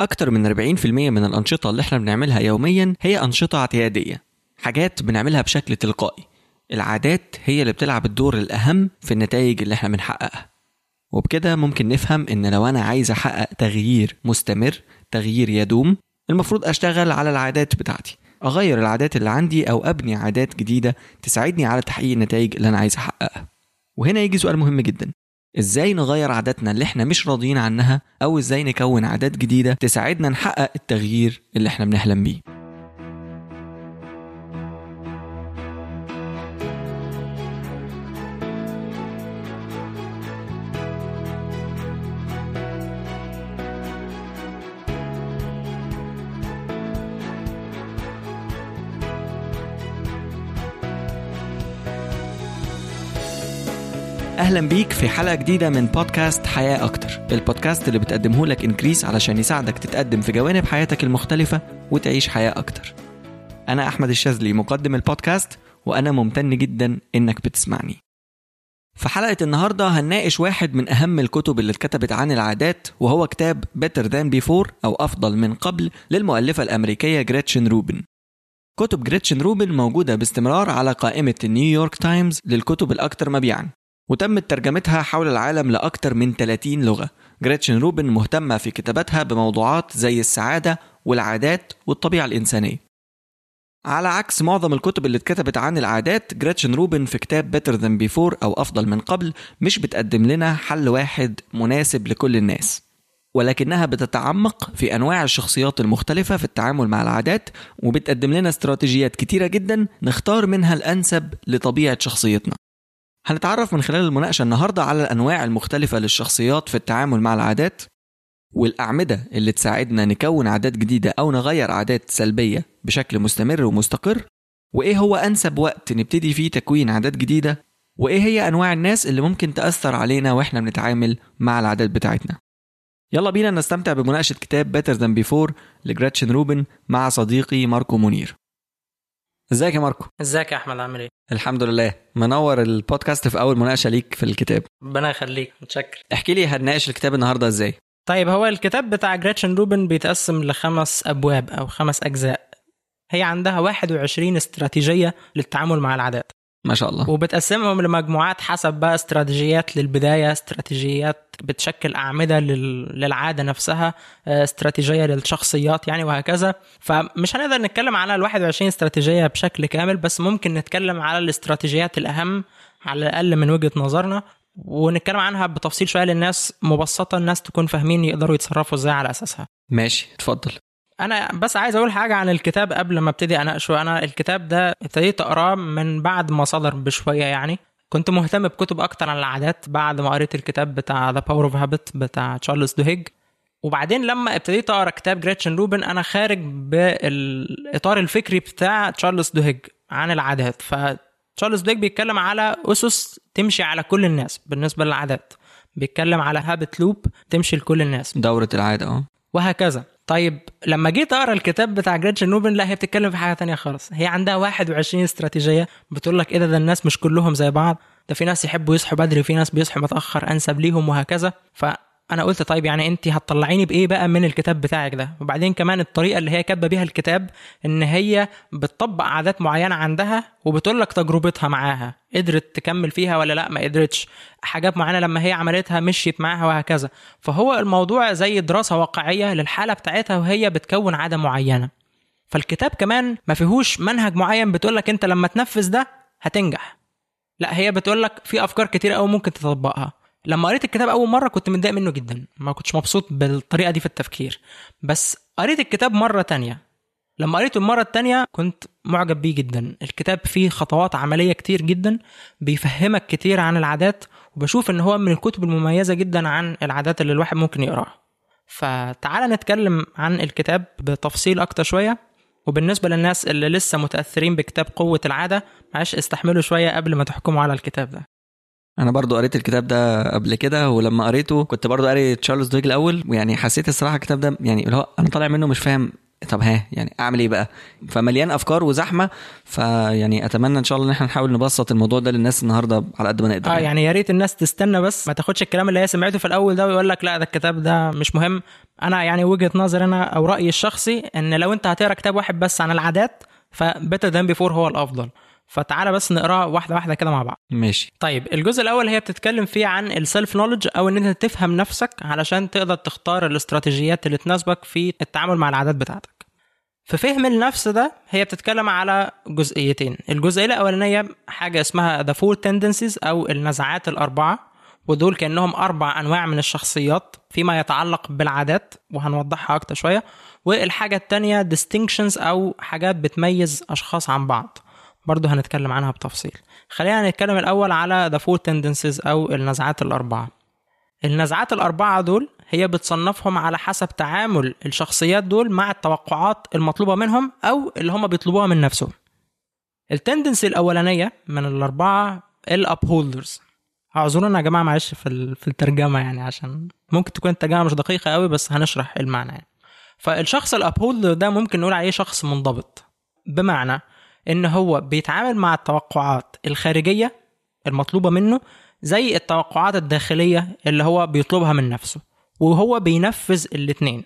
أكتر من 40% من الأنشطة اللي إحنا بنعملها يوميا هي أنشطة اعتيادية حاجات بنعملها بشكل تلقائي. العادات هي اللي بتلعب الدور الأهم في النتائج اللي إحنا بنحققها. وبكده ممكن نفهم إن لو أنا عايز أحقق تغيير مستمر تغيير يدوم المفروض أشتغل على العادات بتاعتي. أغير العادات اللي عندي أو أبني عادات جديدة تساعدني على تحقيق النتائج اللي أنا عايز أحققها. وهنا يجي سؤال مهم جدا. إزاي نغير عاداتنا اللي إحنا مش راضيين عنها أو إزاي نكون عادات جديدة تساعدنا نحقق التغيير اللي إحنا بنحلم بيه. أهلا بيك في حلقة جديدة من بودكاست حياة أكتر البودكاست اللي بتقدمه لك Increase علشان يساعدك تتقدم في جوانب حياتك المختلفة وتعيش حياة أكتر. أنا أحمد الشاذلي مقدم البودكاست وأنا ممتن جدا إنك بتسمعني. في حلقة النهاردة هنناقش واحد من أهم الكتب اللي اتكتبت عن العادات وهو كتاب Better Than Before أو أفضل من قبل للمؤلفة الأمريكية جريتشن روبن كتب جريتشن روبن موجودة باستمرار على قائمة نيويورك تايمز للكتب الأكثر مبيعا. وتمت ترجمتها حول العالم لأكثر من 30 لغة. جريتشن روبن مهتمة في كتاباتها بموضوعات زي السعادة والعادات والطبيعة الإنسانية. على عكس معظم الكتب اللي اتكتبت عن العادات جريتشن روبن في كتاب Better Than Before أو أفضل من قبل مش بتقدم لنا حل واحد مناسب لكل الناس ولكنها بتتعمق في أنواع الشخصيات المختلفة في التعامل مع العادات وبتقدم لنا استراتيجيات كتيرة جدا نختار منها الأنسب لطبيعة شخصيتنا. هنتعرف من خلال المناقشة النهاردة على الأنواع المختلفة للشخصيات في التعامل مع العادات والأعمدة اللي تساعدنا نكون عادات جديدة أو نغير عادات سلبية بشكل مستمر ومستقر. وإيه هو أنسب وقت نبتدي فيه تكوين عادات جديدة؟ وإيه هي أنواع الناس اللي ممكن تأثر علينا وإحنا بنتعامل مع العادات بتاعتنا؟ يلا بينا نستمتع بمناقشة كتاب Better Than Before لجراتشن روبن مع صديقي ماركو منير. ازيك يا ماركو؟ ازيك يا احمد؟ عامل إيه؟ الحمد لله. منور البودكاست في أول مناقشة ليك في الكتاب. ربنا يخليك متشكر. احكي لي هنناقش الكتاب النهارده إزاي؟ طيب هو الكتاب بتاع جريتشن روبن بيتقسم لخمس أبواب أو خمس أجزاء. هي عندها 21 استراتيجية للتعامل مع العادات. ما شاء الله. وبتقسمهم لمجموعات حسب بقى استراتيجيات للبداية استراتيجيات بتشكل أعمدة لل... للعادة نفسها استراتيجية للشخصيات يعني وهكذا. فمش هنقدر نتكلم على ال 21 استراتيجية بشكل كامل بس ممكن نتكلم على الاستراتيجيات الأهم على الأقل من وجهة نظرنا ونتكلم عنها بتفصيل شوية للناس مبسطة الناس تكون فاهمين يقدروا يتصرفوا إزاي على أساسها. ماشي اتفضل. أنا بس عايز أقول حاجة عن الكتاب قبل ما أبتدي أناقشه. أنا الكتاب ده ابتديت أقراه من بعد ما صدر بشوية يعني. كنت مهتم بكتب أكتر عن العادات بعد ما قريت الكتاب بتاع The Power of Habit بتاع تشارلز دوهيج. وبعدين لما ابتديت أقرأ كتاب جريتشن روبن أنا خارج بالإطار الفكري بتاع تشارلز دوهيج عن العادات. فتشارلز دوهيج بيتكلم على أسس تمشي على كل الناس بالنسبة للعادات. بيتكلم على habit loop تمشي لكل الناس. دورة العادة أه. وهكذا. طيب لما جيت أقرأ الكتاب بتاع جريتشن روبن لا هي بتتكلم في حاجة تانية خالص. هي عندها 21 استراتيجية. بتقول لك إيه ده, ده الناس مش كلهم زي بعض. ده في ناس يحبوا يصحوا بدري وفي ناس بيصحوا متأخر أنسب ليهم وهكذا. فانا قلت طيب يعني انت هتطلعيني بإيه بقى من الكتاب بتاعك ده؟ وبعدين كمان الطريقة اللي هي كاتبة بيها الكتاب إن هي بتطبق عادات معينة عندها وبتقول لك تجربتها معاها. قدرت تكمل فيها ولا لأ؟ ما قدرتش. حاجات معينة لما هي عملتها مشيت معاها وهكذا. فهو الموضوع زي دراسة واقعية للحالة بتاعتها وهي بتكون عادة معينة. فالكتاب كمان ما فيهوش منهج معين بتقول لك أنت لما تنفذ ده هتنجح. لأ هي بتقول لك في أفكار كتير قوي ممكن تطبقها. لما قريت الكتاب أول مرة كنت متضايق منه جدا. ما كنتش مبسوط بالطريقة دي في التفكير. بس قريت الكتاب مرة تانية. لما قريته المرة التانية كنت معجب بيه جدا. الكتاب فيه خطوات عملية كتير جدا بيفهمك كتير عن العادات وبشوف إن هو من الكتب المميزة جدا عن العادات اللي الواحد ممكن يقراها. فتعال نتكلم عن الكتاب بتفصيل أكتر شوية. وبالنسبة للناس اللي لسه متأثرين بكتاب قوة العادة معلش استحملوا شوية قبل ما تحكموا على الكتاب ده. أنا برضو قريت الكتاب ده قبل كده ولما قريته كنت برضو قاري تشارلز دويج الأول ويعني حسيت الصراحة الكتاب ده يعني اللي هو أنا طالع منه مش فاهم طب ها يعني أعمل إيه بقى؟ فمليان أفكار وزحمة فيعني أتمنى إن شاء الله إن إحنا نحاول نبسط الموضوع ده للناس النهارده على قد ما نقدر آه يعني. يا ريت الناس تستنى بس ما تاخدش الكلام اللي هي سمعته في الأول ده ويقول لك لا ده الكتاب ده مش مهم. أنا يعني وجهة نظري أنا أو رأيي الشخصي إن لو أنت هتقرأ كتاب واحد بس عن العادات ف Better Than Before هو الأفضل. فتعالى بس نقراه واحدة واحدة كده مع بعض. ماشي. طيب الجزء الأول هي بتتكلم فيه عن ال self knowledge أو إن أنت تفهم نفسك علشان تقدر تختار الاستراتيجيات اللي تناسبك في التعامل مع العادات بتاعتك. في فهم النفس ده هي بتتكلم على جزئيتين. الجزئيه الأولانية حاجة اسمها The Four Tendencies أو النزعات الأربعة ودول كأنهم أربع أنواع من الشخصيات فيما يتعلق بالعادات وهنوضحها أكتر شوية. والحاجة الثانية distinctions أو حاجات بتميز أشخاص عن بعض. برضه هنتكلم عنها بتفصيل. خلينا نتكلم الأول على the four tendencies أو النزعات الأربعة. النزعات الأربعة دول هي بتصنفهم على حسب تعامل الشخصيات دول مع التوقعات المطلوبة منهم أو اللي هم بيطلبوها من نفسهم. التندنسي الأولانية من الأربعة الأبهولدرز اعذرونا يا جماعة معلش في في الترجمة يعني عشان ممكن تكون الترجمة مش دقيقة قوي بس هنشرح المعنى يعني. فالشخص الأبهولدر ده ممكن نقول عليه شخص منضبط. بمعنى إن هو بيتعامل مع التوقعات الخارجية المطلوبة منه زي التوقعات الداخلية اللي هو بيطلبها من نفسه وهو بينفذ الاتنين.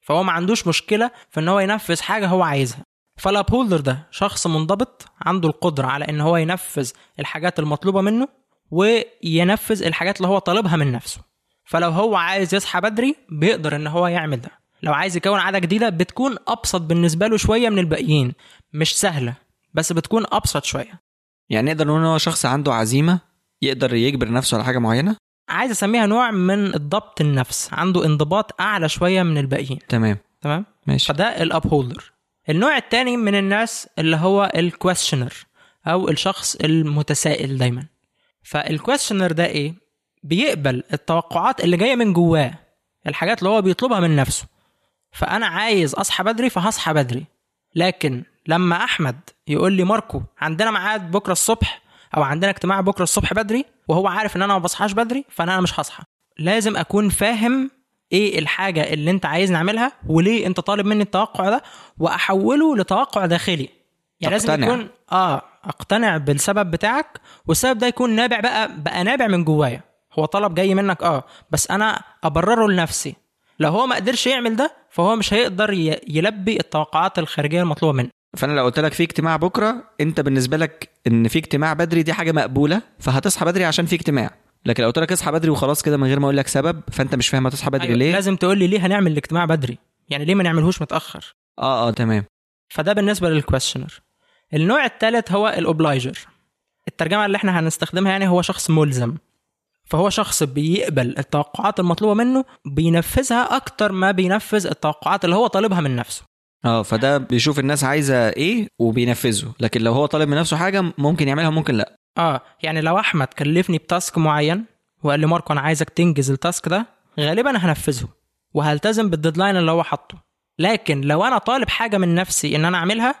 فهو ما عندوش مشكلة في إن هو ينفذ حاجة هو عايزها. فالابهولدر ده شخص منضبط عنده القدرة على إن هو ينفذ الحاجات المطلوبة منه وينفذ الحاجات اللي هو طالبها من نفسه. فلو هو عايز يصحى بدري بيقدر إن هو يعمل ده. لو عايز يكون عادة جديدة بتكون أبسط بالنسبة له شوية من الباقيين. مش سهلة. بس بتكون أبسط شوية. يعني نقدر نقول إن هو شخص عنده عزيمة يقدر يجبر نفسه على حاجة معينة؟ عايز أسميها نوع من الضبط النفس عنده انضباط أعلى شوية من الباقيين. تمام. تمام؟ ماشي. فده الابهولدر النوع الثاني من الناس اللي هو ال questioner أو الشخص المتسائل دايما. فال questioner ده إيه؟ بيقبل التوقعات اللي جاية من جواه الحاجات اللي هو بيطلبها من نفسه. فأنا عايز أصحى بدري فهصحى بدري. لكن لما أحمد يقول لي ماركو عندنا ميعاد بكرة الصبح أو عندنا اجتماع بكرة الصبح بدري وهو عارف إن أنا ما بصحاش بدري فأنا مش هصحى. لازم أكون فاهم إيه الحاجة اللي أنت عايز نعملها وليه أنت طالب مني التوقع ده وأحوله لتوقع داخلي. يعني لازم. يكون آه أقتنع بالسبب بتاعك والسبب ده يكون نابع بقى بقى نابع من جوايا. هو طلب جاي منك آه بس أنا أبرره لنفسي. لو هو ما قدرش يعمل ده فهو مش هيقدر يلبي التوقعات الخارجية المطلوبة منه. فأنا لو قلت لك في اجتماع بكرة أنت بالنسبة لك إن في اجتماع بدري دي حاجة مقبولة فهتصحى بدري عشان في اجتماع. لكن لو قلت لك اصحى بدري وخلاص كده من غير ما أقول لك سبب فأنت مش فاهم هتصحى بدري أيوة، ليه. لازم تقول لي ليه هنعمل الاجتماع بدري؟ يعني ليه ما نعملهوش متأخر؟ آه آه تمام. فده بالنسبة لل questioner النوع الثالث هو ال obliger الترجمة اللي إحنا هنستخدمها يعني هو شخص ملزم. فهو شخص بيقبل التوقعات المطلوبة منه بينفذها أكتر ما بينفذ التوقعات اللي هو طالبها من نفسه. آه فده بيشوف الناس عايزة إيه وبينفذه. لكن لو هو طالب من نفسه حاجة ممكن يعملها وممكن لأ. آه يعني لو أحمد كلفني ب task معين وقال لي ماركو أنا عايزك تنجز ال task ده غالبا هنفذه وهلتزم بال deadline اللي هو حاطه. لكن لو أنا طالب حاجة من نفسي إن أنا أعملها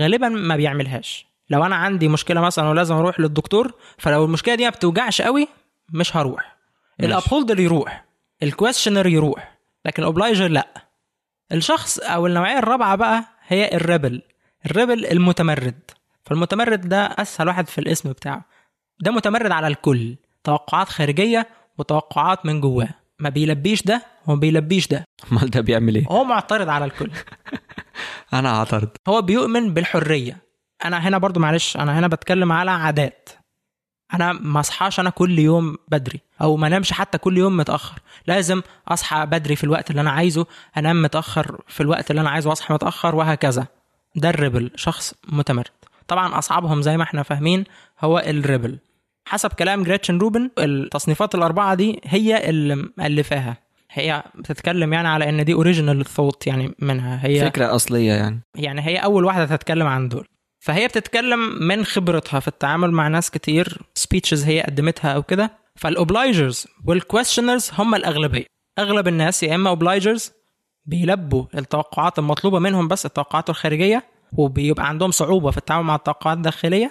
غالبا ما بيعملهاش. لو أنا عندي مشكلة مثلا ولازم أروح للدكتور فلو المشكلة دي ما بتوجعش قوي مش هروح. ال upholder يروح ال questioner يروح لكن ال obliger لأ. الشخص أو النوعية الرابعة بقى هي ال rebel. ال rebel المتمرد. فالمتمرد ده أسهل واحد في الاسم بتاعه. ده متمرد على الكل. توقعات خارجية وتوقعات من جواه. ما بيلبيش ده وما بيلبيش ده. أمال ده بيعمل إيه؟ هو معترض على الكل. أنا أعترض. هو بيؤمن بالحرية. أنا هنا برضو معلش أنا هنا بتكلم على عادات. أنا ما أصحاش أنا كل يوم بدري أو ما انامش حتى كل يوم متأخر. لازم أصحى بدري في الوقت اللي أنا عايزه أنام متأخر في الوقت اللي أنا عايزه وأصحى متأخر وهكذا. ده ال rebel شخص متمرد. طبعا أصعبهم زي ما إحنا فاهمين هو ال rebel. حسب كلام جريتشن روبن التصنيفات الأربعة دي هي اللي مؤلفاها هي بتتكلم يعني على إن دي original thought يعني منها. هي فكرة أصلية يعني. يعني هي أول واحدة تتكلم عن دول. فهي بتتكلم من خبرتها في التعامل مع ناس كتير speeches هي قدمتها أو كده. فال obligers وال questioners هم الأغلبية. أغلب الناس يا إما obligers بيلبوا التوقعات المطلوبة منهم بس التوقعات الخارجية وبيبقى عندهم صعوبة في التعامل مع التوقعات الداخلية.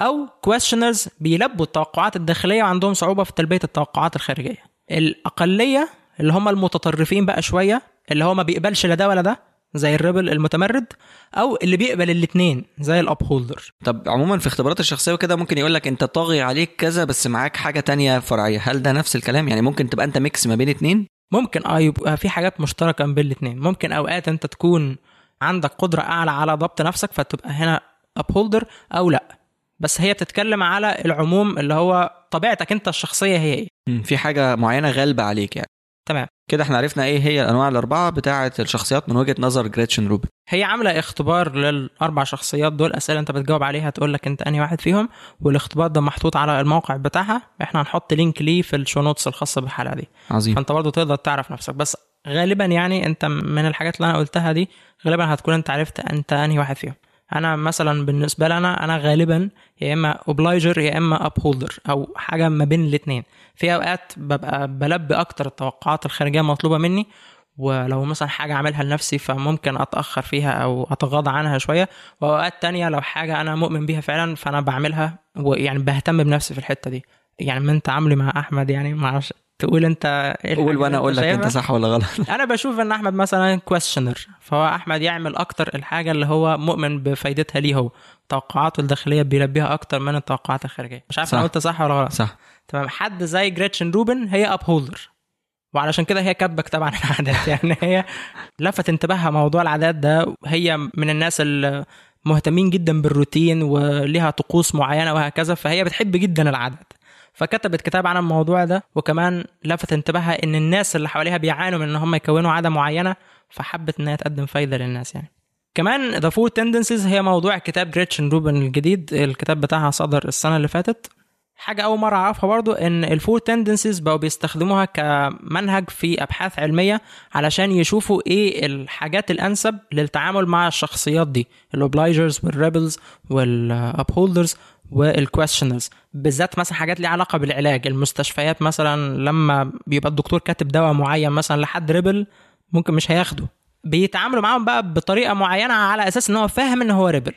أو questioners بيلبوا التوقعات الداخلية وعندهم صعوبة في تلبية التوقعات الخارجية. الأقلية اللي هم المتطرفين بقى شوية اللي هو ما بيقبلش لا ده ولا ده زي ال rebel المتمرد أو اللي بيقبل الاثنين زي ال upholder طب عموما في اختبارات الشخصية وكده ممكن يقول لك أنت طاغي عليك كذا بس معاك حاجة تانية فرعيه هل ده نفس الكلام؟ يعني ممكن تبقى أنت mix ما بين اتنين؟ ممكن آه يبقى في حاجات مشتركة بين الاثنين ممكن أوقات أنت تكون عندك قدرة أعلى على ضبط نفسك فتبقى هنا upholder أو لأ. بس هي بتتكلم على العموم اللي هو طبيعتك أنت الشخصية هي إيه. في حاجة معينة غالبة عليك يعني. تمام. كده إحنا عرفنا إيه هي الانواع الاربعة بتاعه الشخصيات من وجهة نظر جريتشن روبن هي عاملة اختبار للأربع شخصيات دول أسئلة أنت بتجاوب عليها تقول لك أنت أنهي واحد فيهم والاختبار ده محطوط على الموقع بتاعها. إحنا هنحط link ليه في ال show notes الخاصة بالحلقة دي. عظيم. فأنت برضو تقدر تعرف نفسك. بس غالبا يعني أنت من الحاجات اللي أنا قلتها دي غالبا هتكون أنت عرفت أنت أنهي واحد فيهم. أنا مثلا بالنسبة لي أنا أنا غالبا يا إما obliger يا إما upholder أو حاجة ما بين الاثنين في أوقات ببقى بلبي أكتر التوقعات الخارجية المطلوبه مني ولو مثلا حاجة عاملها لنفسي فممكن أتأخر فيها أو أتغاضى عنها شوية. وأوقات تانية لو حاجة أنا مؤمن بيها فعلا فأنا بعملها ويعني بهتم بنفسي في الحتة دي. يعني من تعاملي مع أحمد يعني معرفش تقول أنت إيه قول وأنا أقول لك أنت؟ صح ولا غلط. أنا بشوف إن أحمد مثلا كويشنر فهو أحمد يعمل أكتر الحاجة اللي هو مؤمن بفايدتها ليه هو توقعاته الداخلية بيلبيها أكتر من التوقعات الخارجية. مش عارف صح. أنا قلت صح ولا غلط. صح. تمام. حد زي جريتشن روبن هي upholder وعلشان كده هي كاتبه كتاب عن العادات. يعني هي لفت انتباهها موضوع العادات ده هي من الناس اللي مهتمين جدا بالروتين وليها طقوس معينة وهكذا فهي بتحب جدا العادات. فكتبت كتاب عن الموضوع ده وكمان لفت انتباهها إن الناس اللي حواليها بيعانوا من إن هم يكونوا عادة معينة فحبت ان هي تقدم فايدة للناس يعني. كمان The Four Tendencies هي موضوع كتاب جريتشن روبن الجديد الكتاب بتاعها صدر السنة اللي فاتت. حاجة أول مرة أعرفها برضو إن ال four tendencies بقوا بيستخدموها كمنهج في أبحاث علمية علشان يشوفوا إيه الحاجات الأنسب للتعامل مع الشخصيات دي الأوبلايجرز والريبلز والأبهولدرز والكويشنرز بالذات مثلا حاجات ليها علاقة بالعلاج. المستشفيات مثلا لما بيبقى الدكتور كاتب دواء معين مثلا لحد rebel ممكن مش هياخده. بيتعاملوا معاهم بقى بطريقة معينة على أساس إن هو فاهم إن هو rebel.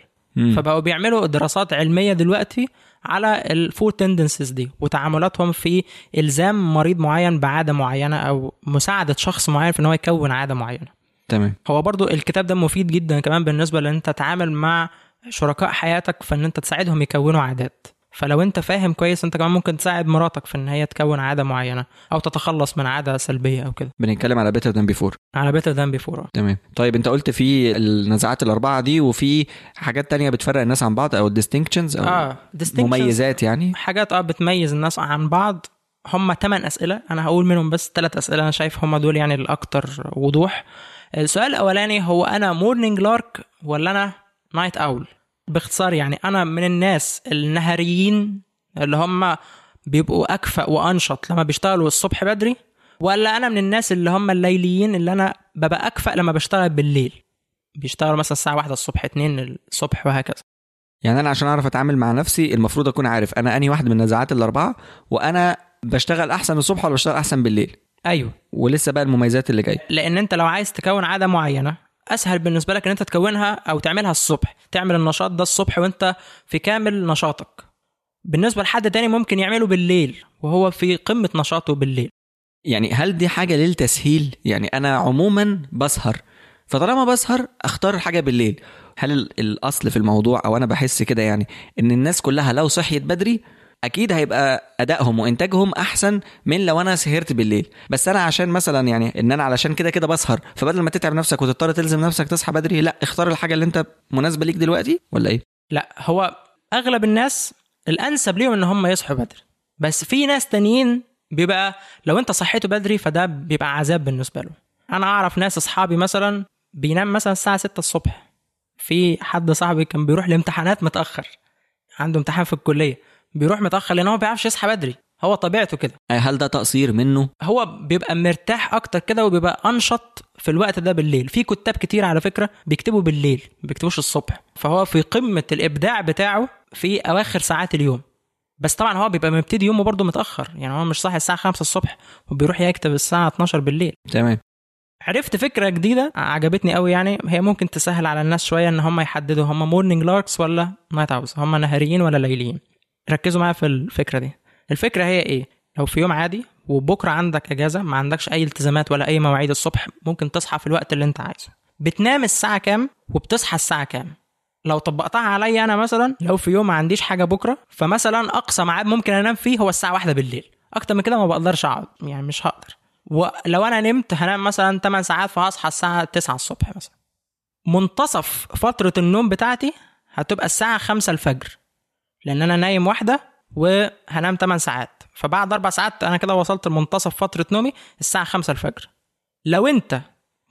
فبقوا بيعملوا دراسات علمية دلوقتي على ال four tendencies دي وتعاملاتهم في إلزام مريض معين بعادة معينة أو مساعدة شخص معين في إن هو يكون عادة معينة. تمام. هو برضو الكتاب ده مفيد جدا كمان بالنسبة لإن أنت تتعامل مع شركاء حياتك في إن أنت تساعدهم يكونوا عادات. فلو أنت فاهم كويس أنت كمان ممكن تساعد مراتك في إن هي تكون عادة معينة أو تتخلص من عادة سلبية أو كده. بنتكلم على Better Than Before على Better Than Before تمام. طيب أنت قلت في النزعات الأربعة دي وفي حاجات تانية بتفرق الناس عن بعض أو ال distinctions أو distinctions مميزات يعني؟ حاجات آه بتميز الناس عن بعض. هم 8 أسئلة أنا هقول منهم بس ثلاث أسئلة أنا شايف هم دول يعني الاكثر وضوح. السؤال الأولاني هو أنا morning lark ولا أنا night owl باختصار يعني أنا من الناس النهاريين اللي هم بيبقوا أكفأ وأنشط لما بيشتغلوا الصبح بدري ولا أنا من الناس اللي هم الليليين اللي أنا ببقى أكفأ لما بشتغل بالليل. بيشتغلوا مثلا الساعة واحدة الصبح اتنين الصبح وهكذا. يعني أنا عشان أعرف أتعامل مع نفسي المفروض أكون عارف أنا أنهي واحد من النزاعات الأربعة وأنا بشتغل أحسن الصبح ولا بشتغل أحسن بالليل؟ أيوه. ولسه بقى المميزات اللي جاية. لأن أنت لو عايز تكون عادة معينة أسهل بالنسبة لك إن أنت تكونها أو تعملها الصبح تعمل النشاط ده الصبح وأنت في كامل نشاطك. بالنسبة لحد تاني ممكن يعمله بالليل وهو في قمة نشاطه بالليل. يعني هل دي حاجة للتسهيل؟ يعني أنا عموما بسهر. فطالما بسهر أختار حاجة بالليل. هل ال- الأصل في الموضوع أو أنا بحس كده يعني إن الناس كلها لو صحيت بدري أكيد هيبقى أدائهم وإنتاجهم أحسن من لو أنا سهرت بالليل. بس أنا عشان مثلا يعني إن أنا علشان كده كده بسهر فبدل ما تتعب نفسك وتضطر تلزم نفسك تصحى بدري لأ اختار الحاجة اللي أنت مناسبة ليك دلوقتي ولا إيه؟ لأ هو أغلب الناس الأنسب ليهم إن هم يصحوا بدري. بس في ناس تانيين بيبقى لو أنت صحيته بدري فده بيبقى عذاب بالنسبة له أنا أعرف ناس أصحابي مثلا بينام مثلا الساعة 6 الصبح. في حد صاحبي كان بيروح لامتحانات متأخر عنده امتحان في الكلية. بيروح متأخر لأن هو ما بيعرفش يصحى بدري. هو طبيعته كده. هل ده تقصير منه؟ هو بيبقى مرتاح أكتر كده وبيبقى أنشط في الوقت ده بالليل. في كتاب كتير على فكرة بيكتبوا بالليل ما بيكتبوش الصبح. فهو في قمة الإبداع بتاعه في أواخر ساعات اليوم. بس طبعا هو بيبقى مبتدي يومه برضه متأخر. يعني هو مش صاحي الساعة 5 الصبح وبيروح يكتب الساعة 12 بالليل. تمام. عرفت فكرة جديدة عجبتني قوي يعني. هي ممكن تسهل على الناس شوية إن هم يحددوا هم morning larks ولا night owls هم نهاريين ولا ليليين. ركزوا معايا في الفكرة دي. الفكرة هي إيه؟ لو في يوم عادي وبكرة عندك إجازة ما عندكش أي التزامات ولا أي مواعيد الصبح ممكن تصحى في الوقت اللي أنت عايزه. بتنام الساعة كام وبتصحى الساعة كام؟ لو طبقتها عليا أنا مثلا لو في يوم ما عنديش حاجة بكرة فمثلا أقصى ميعاد ممكن أنام فيه هو الساعة واحدة بالليل. أكتر من كده ما بقدرش أقعد يعني مش هقدر. ولو أنا نمت هنام مثلا 8 ساعات فهصحى الساعة 9 الصبح مثلا. منتصف فترة النوم بتاعتي هتبقى الساعة 5 الفجر. لأن أنا نايم واحدة وهنام 8 ساعات. فبعد أربع ساعات أنا كده وصلت لمنتصف فترة نومي الساعة 5 الفجر. لو أنت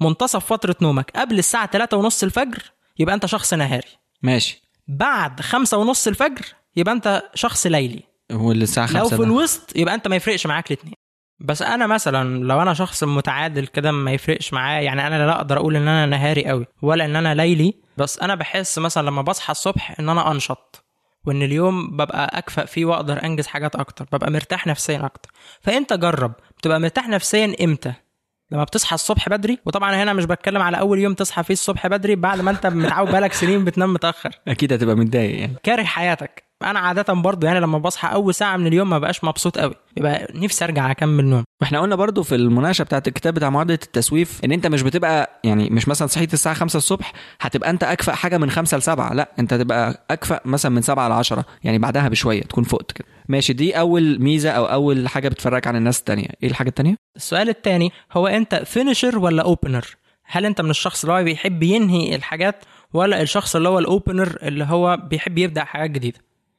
منتصف فترة نومك قبل الساعة 3 ونص الفجر يبقى أنت شخص نهاري. ماشي. بعد خمسة ونص الفجر يبقى أنت شخص ليلي. هو اللي الساعة لو 5 في الوسط يبقى أنت ما يفرقش معاك الاثنين بس أنا مثلا لو أنا شخص متعادل كده ما يفرقش معايا يعني أنا لا أقدر أقول إن أنا نهاري قوي ولا إن أنا ليلي. بس أنا بحس مثلا لما بصحى الصبح إن أنا أنشط. وإن اليوم ببقى أكفأ فيه وأقدر أنجز حاجات أكتر ببقى مرتاح نفسيا أكتر. فأنت جرب. بتبقى مرتاح نفسيا إمتى؟ لما بتصحى الصبح بدري وطبعا هنا مش بتكلم على أول يوم تصحى فيه الصبح بدري بعد ما أنت متعود بقالك سنين بتنام متأخر. أكيد هتبقى متضايق يعني. كاره حياتك. أنا عادة برضو يعني لما بصحى اول ساعة من اليوم ما بقاش مبسوط قوي. بيبقى نفسي ارجع اكمل نوم. وإحنا قلنا برضو في المناقشة بتاعت الكتاب بتاع معادله التسويف ان انت مش بتبقى يعني مش مثلا صحيت الساعة 5 الصبح هتبقى انت اكفأ حاجة من 5 ل 7 لا انت هتبقى اكفأ مثلا من 7 ل 10 يعني بعدها بشوية تكون فقت كده. ماشي دي أول ميزة أو أول حاجة بتفرقك عن الناس التانية. إيه الحاجة التانية؟ السؤال الثاني هو انت finisher ولا opener هل انت من الشخص اللي هو بيحب ينهي الحاجات ولا الشخص اللي هو ال opener اللي هو بيحب يبدأ حاجات جديدة؟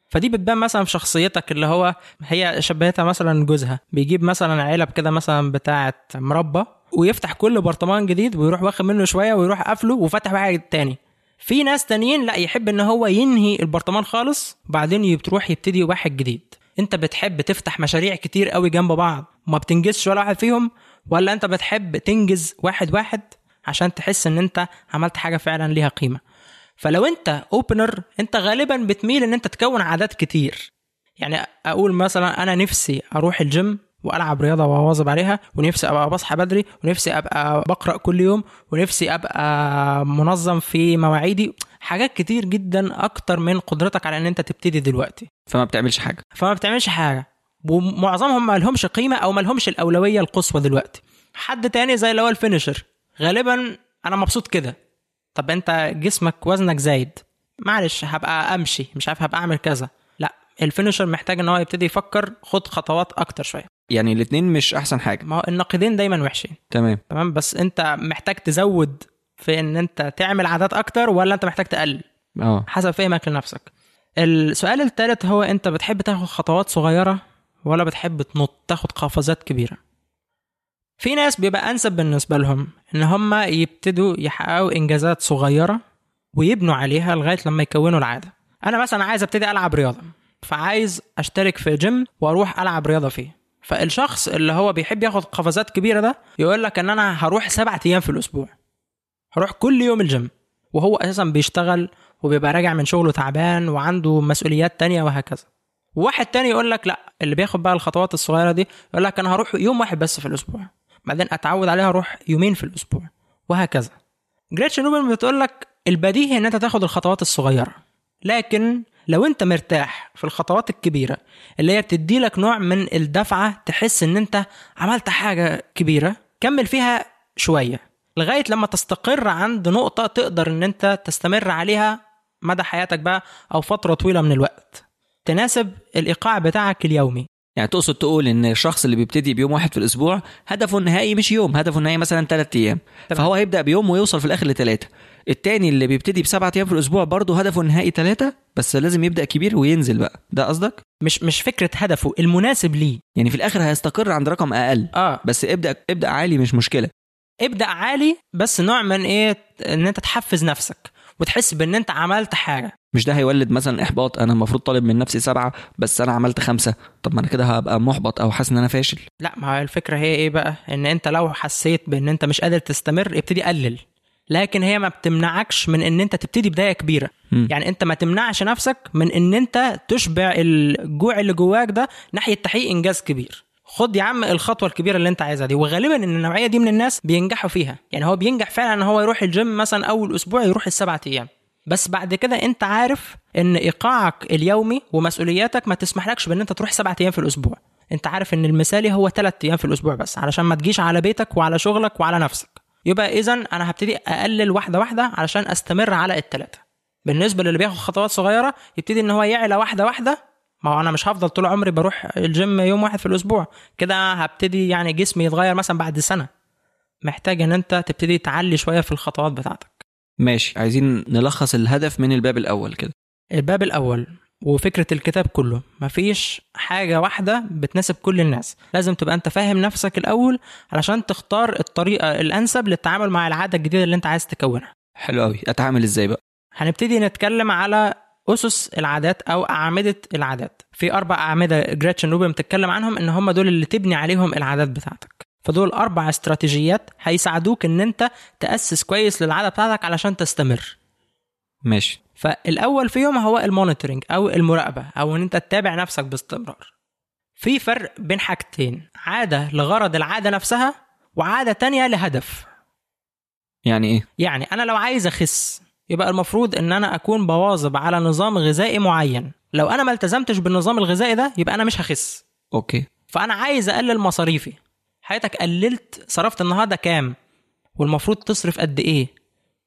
فدي بتبان مثلا في شخصيتك اللي هو هي شبهتها مثلا جوزها بيجيب مثلا علب كده مثلا بتاعه مربى ويفتح كل برطمان جديد ويروح واخد منه شوية ويروح قافله وفتح واحد تاني. في ناس تانيين لا يحب إن هو ينهي البرطمان خالص وبعدين بتروح يبتدي واحد جديد. أنت بتحب تفتح مشاريع كتير قوي جنب بعض وما بتنجزش ولا واحد فيهم؟ ولا أنت بتحب تنجز واحد واحد عشان تحس إن أنت عملت حاجة فعلا ليها قيمة؟ فلو انت opener انت غالبا بتميل إن انت تكون عادات كتير. يعني أقول مثلا أنا نفسي أروح الجيم وألعب رياضة وأواظب عليها ونفسي أبقى بصحى بدري ونفسي أبقى بقرأ كل يوم ونفسي أبقى منظم في مواعيدي. حاجات كتير جدا أكتر من قدرتك على إن انت تبتدي دلوقتي. فما بتعملش حاجة. فما بتعملش حاجة. ومعظمهم ما لهمش قيمة أو ما لهمش الأولوية القصوى دلوقتي. حد تاني زي اللي هو ال finisher غالبا أنا مبسوط كده. طب انت جسمك وزنك زايد. معلش هبقى امشي مش عارف هبقى اعمل كذا. لا ال finisher محتاج ان هو يبتدي يفكر خد خطوات أكتر شوية. يعني الاتنين مش احسن حاجة. ما هو الناقدين دايما وحشين. تمام. تمام؟ بس انت محتاج تزود في ان انت تعمل عادات أكتر ولا انت محتاج تقلل؟ آه. حسب فهمك لنفسك السؤال الثالث هو انت بتحب تاخد خطوات صغيرة ولا بتحب تنط تاخد قفزات كبيرة؟ في ناس بيبقى أنسب بالنسبة لهم إن هم يبتدوا يحققوا إنجازات صغيرة ويبنوا عليها لغاية لما يكونوا العادة. أنا مثلا عايز أبتدي ألعب رياضة فعايز أشترك في جيم وأروح ألعب رياضة فيه. فالشخص اللي هو بيحب ياخد قفزات كبيرة ده يقول لك إن أنا هروح سبعة أيام في الأسبوع. هروح كل يوم الجيم وهو أساسا بيشتغل وبيبقى راجع من شغله تعبان وعنده مسؤوليات تانية وهكذا. وواحد تاني يقول لك لأ اللي بياخد بقى الخطوات الصغيرة دي يقول لك أنا هروح يوم واحد بس في الأسبوع. بعدين اتعود عليها أروح يومين في الأسبوع وهكذا. جريتش نوبل بتقول لك البديهي إن أنت تاخد الخطوات الصغيرة لكن لو أنت مرتاح في الخطوات الكبيرة اللي هي بتدي لك نوع من الدفعة تحس إن أنت عملت حاجة كبيرة كمل فيها شوية لغاية لما تستقر عند نقطة تقدر إن أنت تستمر عليها مدى حياتك بقى أو فترة طويلة من الوقت. تناسب الإيقاع بتاعك اليومي. يعني تقصد تقول إن الشخص اللي بيبتدي بيوم واحد في الأسبوع هدفه النهائي مش يوم هدفه النهائي مثلا ثلاث أيام. فهو هيبدأ بيوم ويوصل في الآخر لثلاثه التاني اللي بيبتدي بسبعة أيام في الأسبوع برضه هدفه النهائي ثلاثة بس لازم يبدأ كبير وينزل بقى. ده قصدك؟ مش مش فكرة هدفه المناسب ليه. يعني في الآخر هيستقر عند رقم أقل. آه. بس ابدأ ابدأ عالي مش مشكلة. ابدأ عالي بس نوع من إيه؟ إن أنت تحفز نفسك. وتحس بإن أنت عملت حاجة. مش ده هيولد مثلا إحباط؟ أنا المفروض طالب من نفسي سبعة بس أنا عملت خمسة. طب ما أنا كده هبقى محبط أو حاسس إن أنا فاشل. لا ما هي الفكرة هي إيه بقى؟ إن أنت لو حسيت بإن أنت مش قادر تستمر ابتدي قلل. لكن هي ما بتمنعكش من إن أنت تبتدي بداية كبيرة. مم. يعني أنت ما تمنعش نفسك من إن أنت تشبع الجوع اللي جواك ده ناحية تحقيق إنجاز كبير. خد يا عم الخطوة الكبيرة اللي انت عايزها دي. وغالبا إن النوعية دي من الناس بينجحوا فيها. يعني هو بينجح فعلا إن هو يروح الجيم مثلا أول أسبوع يروح السبعة أيام. بس بعد كده أنت عارف إن إيقاعك اليومي ومسؤولياتك ما تسمحلكش بإن أنت تروح سبعة أيام في الأسبوع. أنت عارف إن المثالي هو ثلاث أيام في الأسبوع بس علشان ما تجيش على بيتك وعلى شغلك وعلى نفسك. يبقى اذا أنا هبتدي أقلل واحدة واحدة علشان أستمر على الثلاثه بالنسبة للي بياخد خطوات صغيرة يبتدي إن هو يعلى واحدة واحدة ما هو أنا مش هفضل طول عمري بروح الجيم يوم واحد في الأسبوع. كده هبتدي يعني جسمي يتغير مثلا بعد سنة. محتاج إن أنت تبتدي تعلي شوية في الخطوات بتاعتك. ماشي عايزين نلخص الهدف من الباب الأول كده. الباب الأول وفكرة الكتاب كله. مفيش حاجة واحدة بتناسب كل الناس. لازم تبقى أنت فاهم نفسك الأول علشان تختار الطريقة الأنسب للتعامل مع العادة الجديدة اللي أنت عايز تكونها. حلو قوي أتعامل إزاي بقى؟ هنبتدي نتكلم على أسس العادات أو أعمدة العادات. في أربع أعمدة جريتشن روبن بتتكلم عنهم إن هم دول اللي تبني عليهم العادات بتاعتك. فدول أربع استراتيجيات هيساعدوك إن أنت تأسس كويس للعادة بتاعتك علشان تستمر. ماشي. فالأول فيهم هو ال monitoring أو المراقبة أو إن أنت تتابع نفسك باستمرار. في فرق بين حاجتين عادة لغرض العادة نفسها وعادة تانية لهدف. يعني إيه؟ يعني أنا لو عايز أخس يبقى المفروض إن أنا أكون بواظب على نظام غذائي معين. لو أنا ما التزمتش بالنظام الغذائي ده يبقى أنا مش هخس. okay. فأنا عايز أقلل مصاريفي. حياتك قللت صرفت النهارده كام؟ والمفروض تصرف قد إيه؟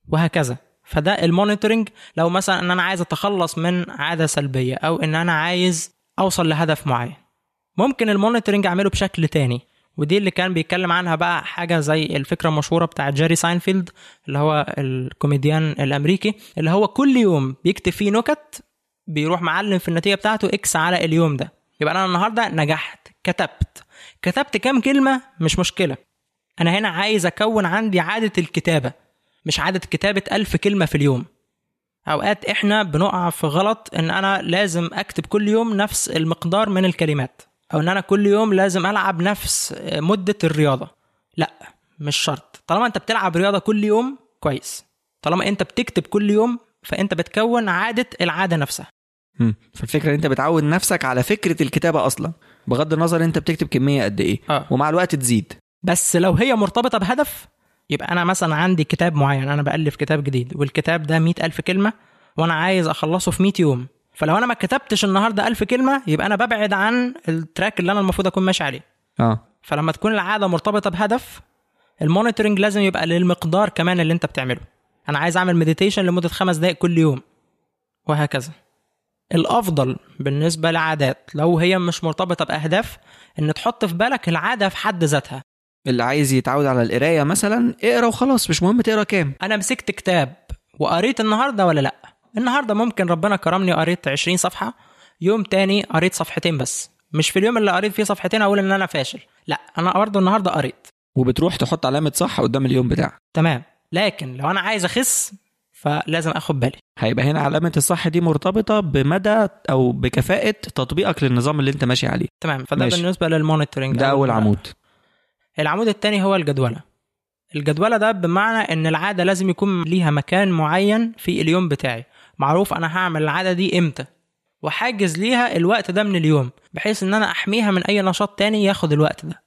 وهكذا. فده ال monitoring لو مثلا إن أنا عايز أتخلص من عادة سلبية أو إن أنا عايز أوصل لهدف معين. ممكن ال monitoring أعمله بشكل تاني. ودي اللي كان بيتكلم عنها بقى حاجة زي الفكرة المشهورة بتاعت جيري ساينفيلد اللي هو الكوميديان الأمريكي اللي هو كل يوم بيكتب فيه نكت بيروح معلم في النتيجة بتاعته X على اليوم ده. يبقى أنا النهارده نجحت كتبت. كتبت كام كلمة؟ مش مشكلة. أنا هنا عايز أكون عندي عادة الكتابة مش عادة كتابة ألف كلمة في اليوم. أوقات إحنا بنقع في غلط إن أنا لازم أكتب كل يوم نفس المقدار من الكلمات. أو إن أنا كل يوم لازم ألعب نفس مدة الرياضة. لا مش شرط. طالما أنت بتلعب رياضة كل يوم كويس. طالما أنت بتكتب كل يوم فأنت بتكون عادة العادة نفسها. مم. فالفكرة إن أنت بتعود نفسك على فكرة الكتابة أصلا بغض النظر أنت بتكتب كمية قد إيه آه. ومع الوقت تزيد. بس لو هي مرتبطة بهدف يبقى أنا مثلا عندي كتاب معين أنا بألف كتاب جديد والكتاب ده مئة ألف كلمة وأنا عايز أخلصه في 100 يوم. فلو أنا ما كتبتش النهارده ألف كلمة يبقى أنا ببعد عن ال track اللي أنا المفروض أكون ماشي عليه. آه. فلما تكون العادة مرتبطة بهدف ال monitoring لازم يبقى للمقدار كمان اللي أنت بتعمله. أنا عايز أعمل meditation لمدة خمس دقائق كل يوم وهكذا. الأفضل بالنسبة لعادات لو هي مش مرتبطة بأهداف إن تحط في بالك العادة في حد ذاتها. اللي عايز يتعود على القراية مثلا اقرأ وخلاص مش مهم تقرأ كام. أنا مسكت كتاب وقريت النهارده ولا لأ؟ النهارده ممكن ربنا كرمني قريت 20 صفحة يوم تاني قريت صفحتين بس. مش في اليوم اللي قريت فيه صفحتين أقول إن أنا فاشل. لا أنا برضه النهارده قريت. وبتروح تحط علامة صح قدام اليوم بتاعك. تمام. لكن لو أنا عايز أخس فلازم آخد بالي. هيبقى هنا علامة الصح دي مرتبطة بمدى أو بكفاءة تطبيقك للنظام اللي أنت ماشي عليه. تمام. فده ماشي. بالنسبة للمونيتورنج ده أول عمود. العمود الثاني هو الجدولة. الجدولة ده بمعنى إن العادة لازم يكون ليها مكان معين في اليوم بتاعي. معروف أنا هعمل العادة دي إمتى؟ وحاجز ليها الوقت ده من اليوم بحيث إن أنا أحميها من أي نشاط تاني ياخد الوقت ده.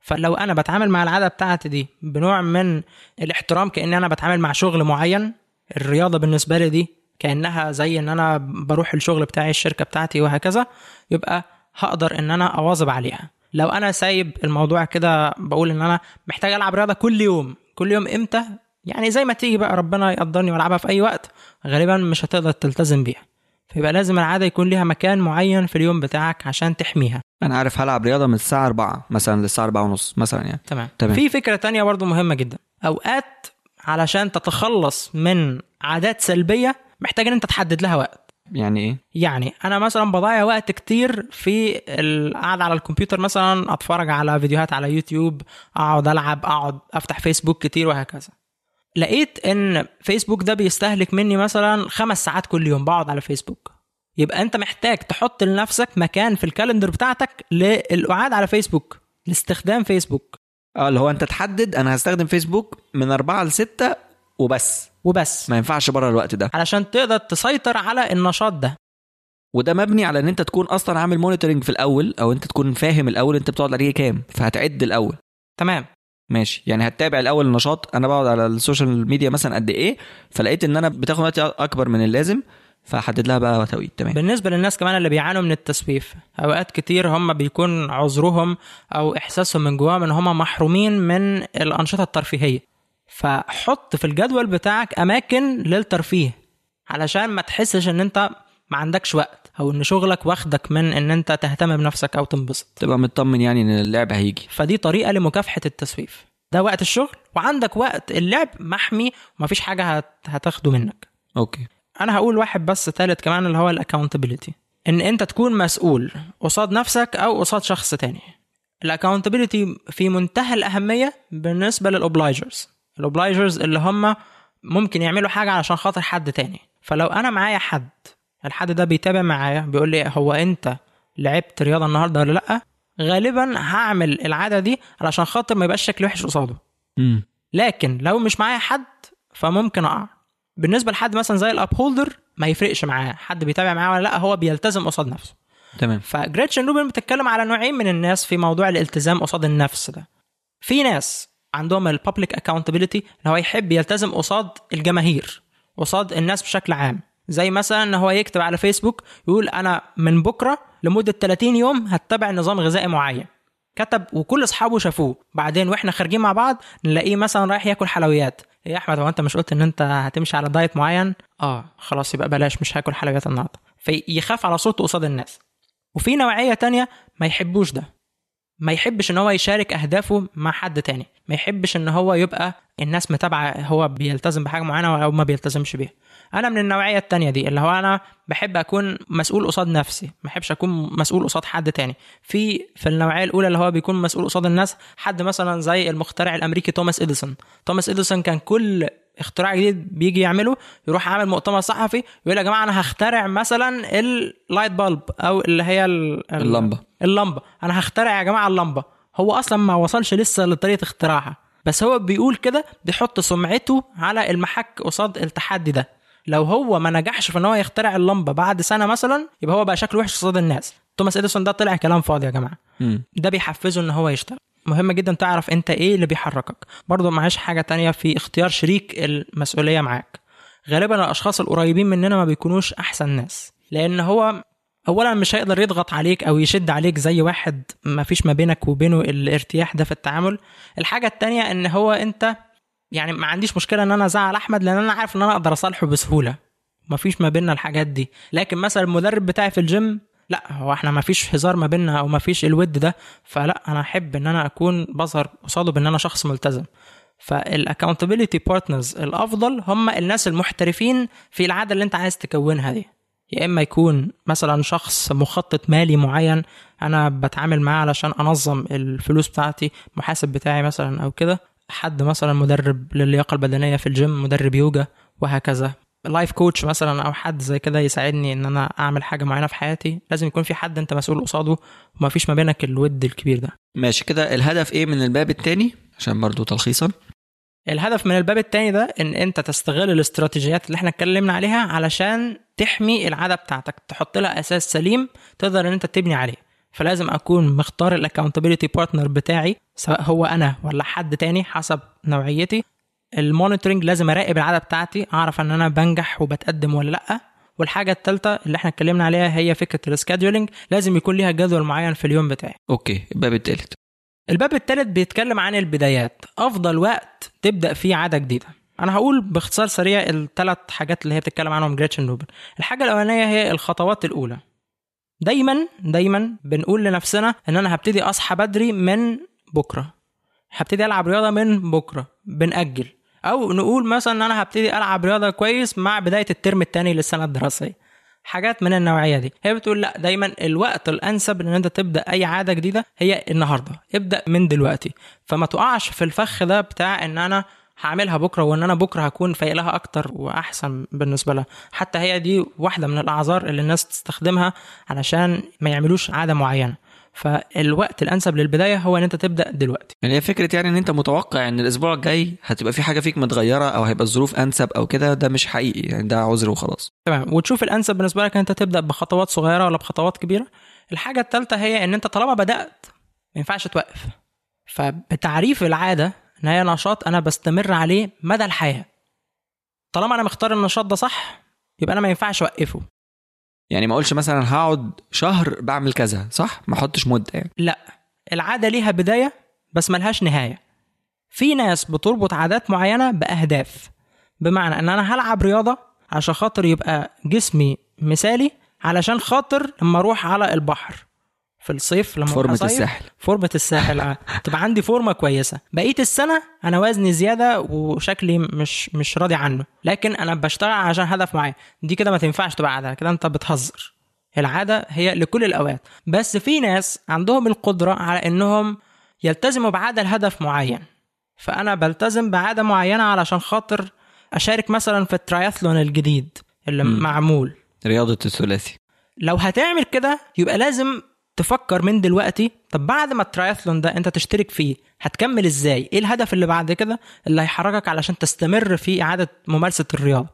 فلو أنا بتعامل مع العادة بتاعتي دي بنوع من الاحترام كأن أنا بتعامل مع شغل معين الرياضة بالنسبة لي دي كأنها زي إن أنا بروح الشغل بتاعي الشركة بتاعتي وهكذا يبقى هقدر إن أنا أواظب عليها. لو أنا سايب الموضوع كده بقول إن أنا محتاج ألعب رياضة كل يوم كل يوم إمتى؟ يعني زي ما تيجي بقى ربنا يقدرني والعبها في أي وقت غالبا مش هتقدر تلتزم بيها. فيبقى لازم العادة يكون ليها مكان معين في اليوم بتاعك عشان تحميها. أنا عارف هلعب رياضة من الساعة 4 مثلا للساعة 4 ونص مثلا يعني. تمام. تمام. في فكرة تانية برضو مهمة جدا. أوقات علشان تتخلص من عادات سلبية محتاج إن أنت تحدد لها وقت. يعني إيه؟ يعني أنا مثلا بضيع وقت كتير في القعدة على الكمبيوتر مثلا أتفرج على فيديوهات على يوتيوب أقعد ألعب أقعد أفتح فيسبوك كتير وهكذا. لقيت إن فيسبوك ده بيستهلك مني مثلا خمس ساعات كل يوم بقعد على فيسبوك يبقى أنت محتاج تحط لنفسك مكان في ال calendar بتاعتك للقعاد على فيسبوك لاستخدام فيسبوك آه اللي هو أنت تحدد أنا هستخدم فيسبوك من 4 ل 6 وبس. وبس. ما ينفعش بره الوقت ده. علشان تقدر تسيطر على النشاط ده. وده مبني على إن أنت تكون أصلا عامل monitoring في الأول أو أنت تكون فاهم الأول أنت بتقعد عليه كام فهتعد الأول. تمام. ماشي. يعني هتتابع الأول النشاط أنا بقعد على ال social media مثلا قد إيه فلقيت إن أنا بتاخد وقت أكبر من اللازم فحدد لها بقى توقيت تمام. بالنسبة للناس كمان اللي بيعانوا من التسويف أوقات كتير هم بيكون عذرهم أو إحساسهم من جواهم إن هم محرومين من الأنشطة الترفيهية. فحط في الجدول بتاعك أماكن للترفيه علشان ما تحسش إن أنت ما عندكش وقت أو إن شغلك واخدك من إن أنت تهتم بنفسك أو تنبسط. تبقى مطمن يعني إن اللعب هيجي. فدي طريقة لمكافحة التسويف. ده وقت الشغل وعندك وقت اللعب محمي ومفيش حاجة هت... هتاخده منك. okay. أنا هقول واحد بس ثالث كمان اللي هو ال accountability إن أنت تكون مسؤول قصاد نفسك أو قصاد شخص تاني. ال accountability في منتهى الأهمية بالنسبة لل obligers. ال obligers اللي هم ممكن يعملوا حاجة علشان خاطر حد تاني. فلو أنا معايا حد الحد ده بيتابع معايا بيقول لي هو أنت لعبت رياضة النهارده ولا لأ؟ غالبا هعمل العادة دي علشان خاطر ما يبقاش شكلي وحش قصاده. لكن لو مش معايا حد فممكن أقع. بالنسبة لحد مثلا زي ال upholder ما يفرقش معاه حد بيتابع معاه ولا لأ هو بيلتزم قصاد نفسه. تمام. فجريتشن روبن بتتكلم على نوعين من الناس في موضوع الالتزام قصاد النفس ده. في ناس عندهم ال public accountability ان هو يحب يلتزم قصاد الجماهير قصاد الناس بشكل عام. زي مثلا إن هو يكتب على فيسبوك يقول أنا من بكرة لمدة 30 يوم هتبع نظام غذائي معين. كتب وكل أصحابه شافوه. بعدين وإحنا خارجين مع بعض نلاقيه مثلا رايح ياكل حلويات. إيه يا أحمد هو أنت مش قلت إن أنت هتمشي على دايت معين؟ آه خلاص يبقى بلاش مش هاكل حلويات النهارده. فيخاف على صورته قصاد الناس. وفي نوعية تانية ما يحبوش ده. ما يحبش إن هو يشارك أهدافه مع حد تاني. ما يحبش إن هو يبقى الناس متابعة هو بيلتزم بحاجة معينة أو ما بيلتزمش بيها. أنا من النوعية التانية دي اللي هو أنا بحب أكون مسؤول قصاد نفسي ما بحبش أكون مسؤول قصاد حد تاني. في في النوعية الأولى اللي هو بيكون مسؤول قصاد الناس حد مثلا زي المخترع الأمريكي توماس إديسون. توماس إديسون كان كل اختراع جديد بيجي يعمله يروح عامل مؤتمر صحفي يقول يا جماعة أنا هخترع مثلا ال light bulb أو اللي هي ال- ال- اللمبة. اللمبة. أنا هخترع يا جماعة اللمبة. هو أصلا ما وصلش لسه لطريقة اختراعها بس هو بيقول كده بيحط سمعته على المحك قصاد التحدي ده. لو هو ما نجحش في إن هو يخترع اللمبة بعد سنة مثلا يبقى هو بقى شكله وحش قصاد الناس. توماس إديسون ده طلع كلام فاضي يا جماعة. امم ده بيحفزه إن هو يشتغل. مهم جدا تعرف أنت إيه اللي بيحركك. برضه معاش حاجة تانية في اختيار شريك المسؤولية معاك. غالبا الأشخاص القريبين مننا ما بيكونوش أحسن ناس. لأن هو اولا مش هيقدر يضغط عليك أو يشد عليك زي واحد ما فيش ما بينك وبينه الارتياح ده في التعامل. الحاجة التانية إن هو أنت يعني ما عنديش مشكلة إن أنا أزعل أحمد لأن أنا عارف إن أنا أقدر أصالحه بسهولة. ما فيش ما بيننا الحاجات دي. لكن مثلا المدرب بتاعي في الجيم لأ هو إحنا ما فيش هزار ما بيننا أو ما فيش الود ده. فلأ أنا أحب إن أنا أكون بظهر قصاده بإن أنا شخص ملتزم. فال accountability partners الأفضل هم الناس المحترفين في العادة اللي أنت عايز تكونها دي. يا إما يكون مثلا شخص مخطط مالي معين أنا بتعامل معاه علشان أنظم الفلوس بتاعتي محاسب بتاعي مثلا أو كده. حد مثلا مدرب للياقة البدنية في الجيم مدرب يوجا وهكذا. life coach مثلا أو حد زي كده يساعدني إن أنا أعمل حاجة معينة في حياتي لازم يكون في حد أنت مسؤول قصاده وما فيش ما بينك الود الكبير ده. ماشي كده الهدف إيه من الباب التاني؟ عشان برضو تلخيصا. الهدف من الباب التاني ده إن أنت تستغل الاستراتيجيات اللي إحنا اتكلمنا عليها علشان تحمي العادة بتاعتك تحط لها أساس سليم تقدر إن أنت تبني عليه. فلازم أكون مختار ال accountability partner بتاعي سواء هو أنا ولا حد تاني حسب نوعيتي. ال monitoring لازم أراقب العاده بتاعتي أعرف إن أنا بنجح وبتقدم ولا لأ. والحاجة الثالثه اللي إحنا اتكلمنا عليها هي فكرة ال scheduling لازم يكون ليها جدول معين في اليوم بتاعي. okay الباب التالت. الباب الثالث بيتكلم عن البدايات أفضل وقت تبدأ فيه عادة جديدة. أنا هقول باختصار سريع الثلاث حاجات اللي هي بتتكلم عنهم جريتشن روبن الحاجة الأولانية هي الخطوات الأولى. دايما دايما بنقول لنفسنا إن أنا هبتدي أصحى بدري من بكرة. هبتدي ألعب رياضة من بكرة بنأجل. أو نقول مثلا إن أنا هبتدي ألعب رياضة كويس مع بداية الترم الثاني للسنة الدراسية. حاجات من النوعية دي. هي بتقول لأ دايما الوقت الأنسب إن أنت تبدأ أي عادة جديدة هي النهارده. ابدأ من دلوقتي. فما تقعش في الفخ ده بتاع إن أنا هعملها بكرة وإن أنا بكرة هكون فايق لها أكتر وأحسن بالنسبة لها. حتى هي دي واحدة من الأعذار اللي الناس تستخدمها علشان ما يعملوش عادة معينة. فالوقت الأنسب للبداية هو إن أنت تبدأ دلوقتي. يعني هي فكرة يعني إن أنت متوقع إن الأسبوع الجاي هتبقى في حاجة فيك متغيرة أو هيبقى الظروف أنسب أو كده ده مش حقيقي يعني ده عذر وخلاص. تمام. وتشوف الأنسب بالنسبة لك إن أنت تبدأ بخطوات صغيرة ولا بخطوات كبيرة. الحاجة الثالثه هي إن أنت طالما بدأت ما ينفعش توقف. فبتعريف العادة ان هي نشاط أنا بستمر عليه مدى الحياة. طالما أنا مختار النشاط ده صح يبقى أنا ما ينفعش أوقفه. يعني ما أقولش مثلا هقعد شهر بعمل كذا صح؟ ما أحطش مدة يعني. لا العادة ليها بداية بس ملهاش نهاية. في ناس بتربط عادات معينة بأهداف. بمعنى إن أنا هلعب رياضة عشان خاطر يبقى جسمي مثالي علشان خاطر لما أروح على البحر. في الصيف لما أصيف، الساحل. فورمة الساحل آه. تبقى عندي فورمة كويسة. بقية السنة أنا وزني زيادة وشكلي مش مش راضي عنه. لكن أنا بشتغل عشان هدف معين. دي كده ما تنفعش تبقى عادة كده أنت بتهزر. العادة هي لكل الأوقات. بس في ناس عندهم القدرة على إنهم يلتزموا بعادة لهدف معين. فأنا بلتزم بعادة معينة علشان خاطر أشارك مثلا في الترايثلون الجديد اللي مم. معمول. رياضة الثلاثي. لو هتعمل كده يبقى لازم تفكر من دلوقتي طب بعد ما الترايثلون ده انت تشترك فيه هتكمل إزاي؟ إيه الهدف اللي بعد كده؟ اللي هيحركك علشان تستمر في عادة ممارسة الرياضة.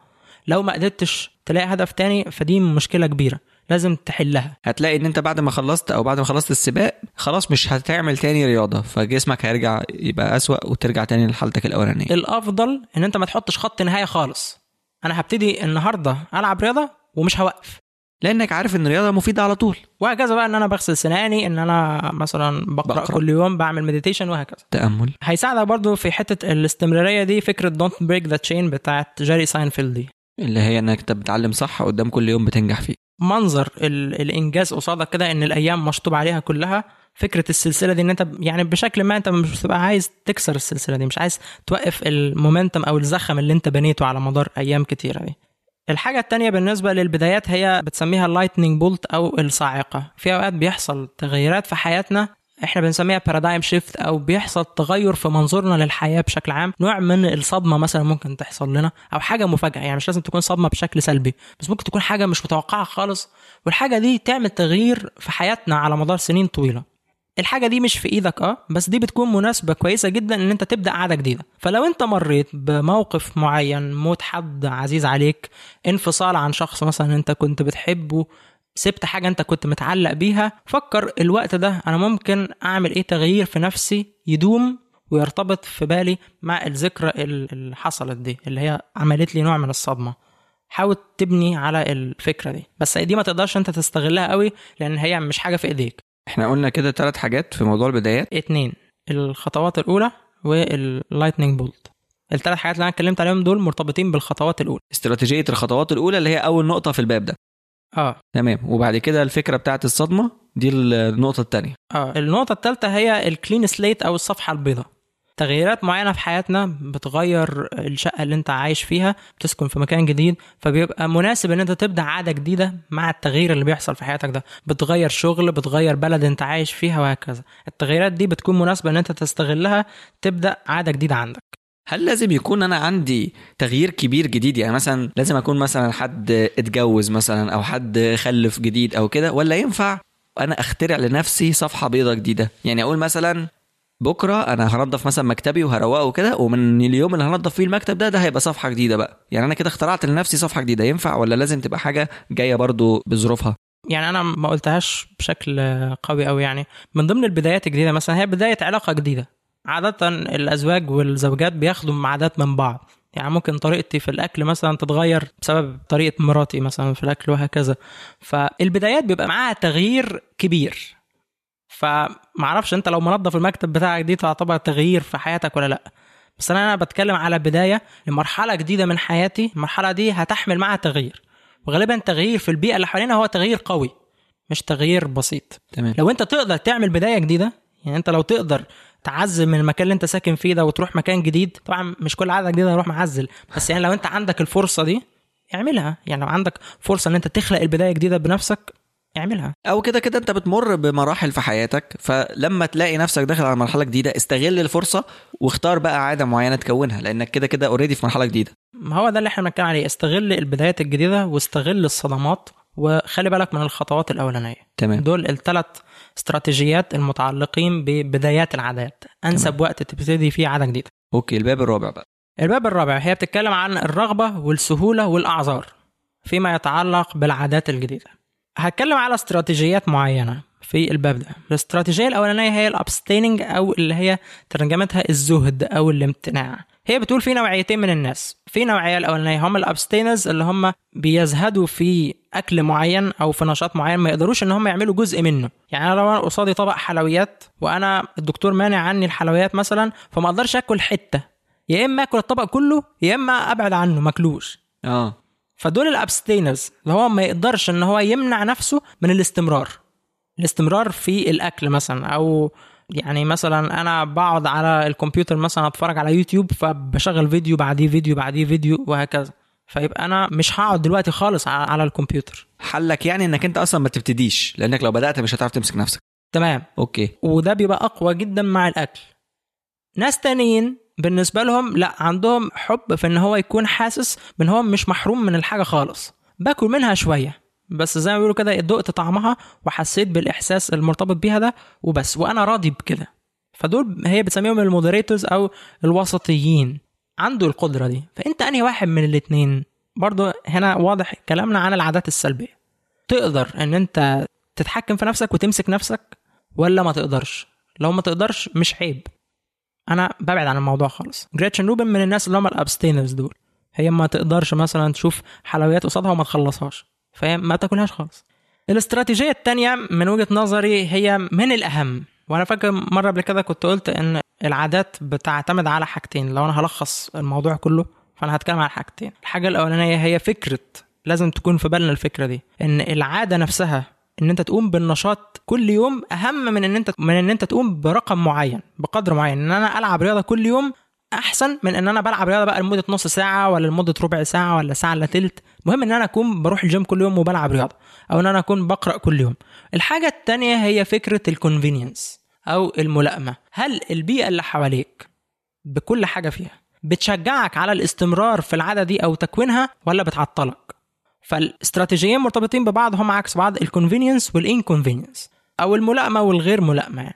لو ما قدرتش تلاقي هدف تاني فدي مشكلة كبيرة لازم تحلها. هتلاقي ان انت بعد ما خلصت أو بعد ما خلصت السباق خلاص مش هتعمل تاني رياضة فجسمك هيرجع يبقى أسوأ وترجع تاني لحالتك الأولانية. الأفضل ان انت ما تحطش خط نهايه خالص. أنا هبتدي النهارده ألعب رياضة ومش هوقف. لأنك عارف إن الرياضة مفيدة على طول. وهكذا بقى إن أنا بغسل سناني إن أنا مثلا بقرأ, بقرأ. كل يوم بعمل meditation وهكذا. تأمل. هيساعدك برضو في حتة الاستمرارية دي فكرة don't break the chain بتاعت جيري ساينفيلد دي. اللي هي إنك أنت بتعلم صح قدام كل يوم بتنجح فيه. منظر ال... الإنجاز قصادك كده إن الأيام مشطوب عليها كلها. فكرة السلسلة دي إن أنت يعني بشكل ما أنت مش بتبقى عايز تكسر السلسلة دي مش عايز توقف ال momentum أو الزخم اللي أنت بنيته على مدار أيام كتيرة دي. الحاجة التانية بالنسبة للبدايات هي بتسميها ال lightning bolt أو الصاعقة. في أوقات بيحصل تغيرات في حياتنا إحنا بنسميها paradigm shift أو بيحصل تغير في منظورنا للحياة بشكل عام. نوع من الصدمة مثلا ممكن تحصل لنا أو حاجة مفاجأة يعني مش لازم تكون صدمة بشكل سلبي بس ممكن تكون حاجة مش متوقعة خالص. والحاجة دي تعمل تغيير في حياتنا على مدار سنين طويلة. الحاجة دي مش في إيدك آه بس دي بتكون مناسبة كويسة جدا إن أنت تبدأ عاده جديدة. فلو أنت مريت بموقف معين موت حد عزيز عليك انفصال عن شخص مثلا أنت كنت بتحبه سبت حاجة أنت كنت متعلق بيها فكر الوقت ده أنا ممكن أعمل إيه تغيير في نفسي يدوم ويرتبط في بالي مع الذكرى اللي حصلت دي اللي هي عملت لي نوع من الصدمة. حاول تبني على الفكرة دي. بس دي ما تقدرش أنت تستغلها قوي لأن هي مش حاجة في إيديك. إحنا قلنا كده ثلاث حاجات في موضوع البدايات. اتنين الخطوات الأولى وال lightning bolt الثلاث حاجات اللي أنا اتكلمت عليهم دول مرتبطين بالخطوات الأولى. استراتيجية الخطوات الأولى اللي هي أول نقطة في الباب ده. آه. تمام. وبعد كده الفكرة بتاعت الصدمة دي النقطة التانية. آه النقطة الثالثة هي ال clean slate أو الصفحة البيضاء. تغييرات معينة في حياتنا بتغير الشقة اللي انت عايش فيها بتسكن في مكان جديد فبيبقى مناسب ان انت تبدأ عادة جديدة مع التغيير اللي بيحصل في حياتك ده. بتغير شغل بتغير بلد انت عايش فيها وهكذا. التغييرات دي بتكون مناسبة ان انت تستغلها تبدأ عادة جديدة عندك. هل لازم يكون أنا عندي تغيير كبير جديد؟ يعني مثلا لازم اكون مثلا حد اتجوز مثلا أو حد خلف جديد أو كده ولا ينفع أنا اخترع لنفسي صفحة بيضة جديدة؟ يعني أقول مثلا بكرة أنا هنضف مثلا مكتبي وهروقه كده ومن اليوم اللي هنضف فيه المكتب ده ده هيبقى صفحة جديدة بقى. يعني أنا كده اخترعت لنفسي صفحة جديدة. ينفع ولا لازم تبقى حاجة جاية برضو بظروفها؟ يعني أنا ما قلتهاش بشكل قوي قوي يعني. من ضمن البدايات الجديدة مثلا هي بداية علاقة جديدة. عادة الأزواج والزوجات بياخدوا عادات من بعض. يعني ممكن طريقتي في الأكل مثلا تتغير بسبب طريقة مراتي مثلا في الأكل وهكذا. فالبدايات بيبقى معاها تغيير كبير. فمعرفش انت لو منظف المكتب بتاعك دي تعتبر تغيير في حياتك ولا لا. بس أنا بتكلم على بدايه لمرحلة جديدة من حياتي المرحلة دي هتحمل معاها تغيير. وغالبا تغيير في البيئة اللي حوالينا هو تغيير قوي مش تغيير بسيط. تمام. لو أنت تقدر تعمل بداية جديدة يعني أنت لو تقدر تعزل من المكان اللي أنت ساكن فيه ده وتروح مكان جديد طبعا مش كل عادة جديدة أروح معزل. بس يعني لو أنت عندك الفرصة دي اعملها. يعني لو عندك فرصة إن أنت تخلق البداية جديدة بنفسك اعملها. أو كده كده أنت بتمر بمراحل في حياتك فلما تلاقي نفسك داخل على مرحلة جديدة استغل الفرصة واختار بقى عادة معينة تكونها لأنك كده كده اوريدي في مرحلة جديدة. ما هو ده اللي إحنا بنتكلم عليه استغل البدايات الجديدة واستغل الصدمات وخلي بالك من الخطوات الأولانية. تمام. دول الثلاث استراتيجيات المتعلقين ببدايات العادات. أنسب تمام. وقت تبتدي فيه عادة جديدة. okay الباب الرابع بقى. الباب الرابع هي بتتكلم عن الرغبة والسهولة والأعذار فيما يتعلق بالعادات الجديدة. هتكلم على استراتيجيات معينة في الباب ده. الاستراتيجية الأولانية هي ال abstaining أو اللي هي ترجمتها الزهد أو الامتناع. هي بتقول في نوعيتين من الناس. في نوعية الأولانية هم ال abstainers اللي هم بيزهدوا في أكل معين أو في نشاط معين ما يقدروش إن هم يعملوا جزء منه. يعني أنا لو أنا قصادي طبق حلويات وأنا الدكتور مانع عني الحلويات مثلا فما أقدرش آكل حتة. يا إما آكل الطبق كله يا إما أبعد عنه ماكلوش. آه. فدول ال abstainers اللي هو ما يقدرش إن هو يمنع نفسه من الاستمرار. الاستمرار في الأكل مثلا أو يعني مثلا أنا بقعد على الكمبيوتر مثلا أتفرج على يوتيوب فبشغل فيديو بعديه فيديو بعديه فيديو وهكذا. فيبقى أنا مش هقعد دلوقتي خالص على الكمبيوتر. حلك يعني إنك أنت أصلا ما تبتديش لأنك لو بدأت مش هتعرف تمسك نفسك. تمام. okay. وده بيبقى أقوى جدا مع الأكل. ناس تانيين بالنسبة لهم لا عندهم حب في إن هو يكون حاسس بإن هو مش محروم من الحاجة خالص. باكل منها شوية بس زي ما بيقولوا كده دقت طعمها وحسيت بالإحساس المرتبط بيها ده وبس وأنا راضي بكده. فدول هي بتسميهم ال moderators أو الوسطيين. عنده القدرة دي. فأنت أنهي واحد من الاتنين؟ برضو هنا واضح كلامنا عن العادات السلبية. تقدر إن أنت تتحكم في نفسك وتمسك نفسك ولا ما تقدرش؟ لو ما تقدرش مش عيب. أنا ببعد عن الموضوع خالص. جريتشن روبن من الناس اللي هم ال abstainers دول. هي ما تقدرش مثلا تشوف حلويات قصادها وما تخلصهاش. فهي ما تاكلهاش خالص. الاستراتيجية التانية من وجهة نظري هي من الأهم. وأنا فاكر مرة قبل كده كنت قلت إن العادات بتعتمد على حاجتين. لو أنا هلخص الموضوع كله فأنا هتكلم على حاجتين. الحاجة الأولانية هي فكرة لازم تكون في بالنا الفكرة دي. إن العادة نفسها إن أنت تقوم بالنشاط كل يوم أهم من إن أنت من إن أنت تقوم برقم معين بقدر معين. إن أنا ألعب رياضة كل يوم أحسن من إن أنا بلعب رياضة بقى لمدة نص ساعة ولا لمدة ربع ساعة ولا ساعة إلا تلت. المهم إن أنا أكون بروح الجيم كل يوم وبلعب رياضة أو إن أنا أكون بقرأ كل يوم. الحاجة التانية هي فكرة ال convenience أو الملائمة. هل البيئة اللي حواليك بكل حاجة فيها بتشجعك على الاستمرار في العادة دي أو تكوينها ولا بتعطلك؟ فالاستراتيجيين مرتبطين ببعض هم عكس بعض ال convenience وال inconvenience أو الملائمة والغير ملائمة.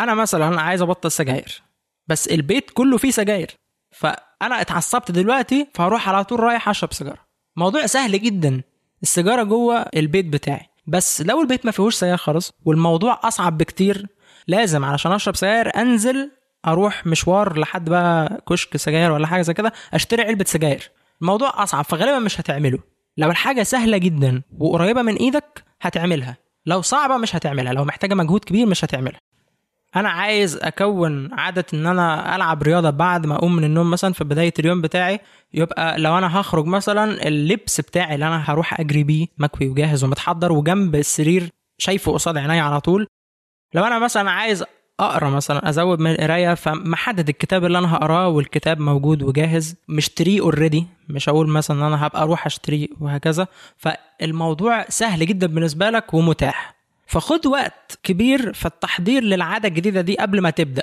أنا مثلا عايز أبطل سجاير بس البيت كله فيه سجاير. فأنا اتعصبت دلوقتي فهروح على طول رايح أشرب سيجارة. موضوع سهل جدا السيجارة جوه البيت بتاعي. بس لو البيت ما فيهوش سجاير خالص والموضوع أصعب بكتير لازم علشان أشرب سجاير أنزل أروح مشوار لحد بقى كشك سجاير ولا حاجة زي كده أشتري علبة سجاير. الموضوع أصعب فغالبا مش هتعمله. لو الحاجة سهلة جدا وقريبة من إيدك هتعملها. لو صعبة مش هتعملها. لو محتاجة مجهود كبير مش هتعملها. أنا عايز أكون عادة إن أنا ألعب رياضة بعد ما أقوم من النوم مثلا في بداية اليوم بتاعي. يبقى لو أنا هخرج مثلا اللبس بتاعي اللي أنا هروح أجري بيه مكوي وجاهز ومتحضر وجنب السرير شايفه قصاد عينيا على طول. لو أنا مثلا عايز أقرأ مثلا أزود من القرايه فمحدد الكتاب اللي أنا هقراه والكتاب موجود وجاهز. مشتريه اوريدي مش هقول مثلا إن أنا هبقى أروح اشتريه وهكذا. فالموضوع سهل جدا بالنسبة لك ومتاح. فخد وقت كبير في التحضير للعادة الجديدة دي قبل ما تبدأ.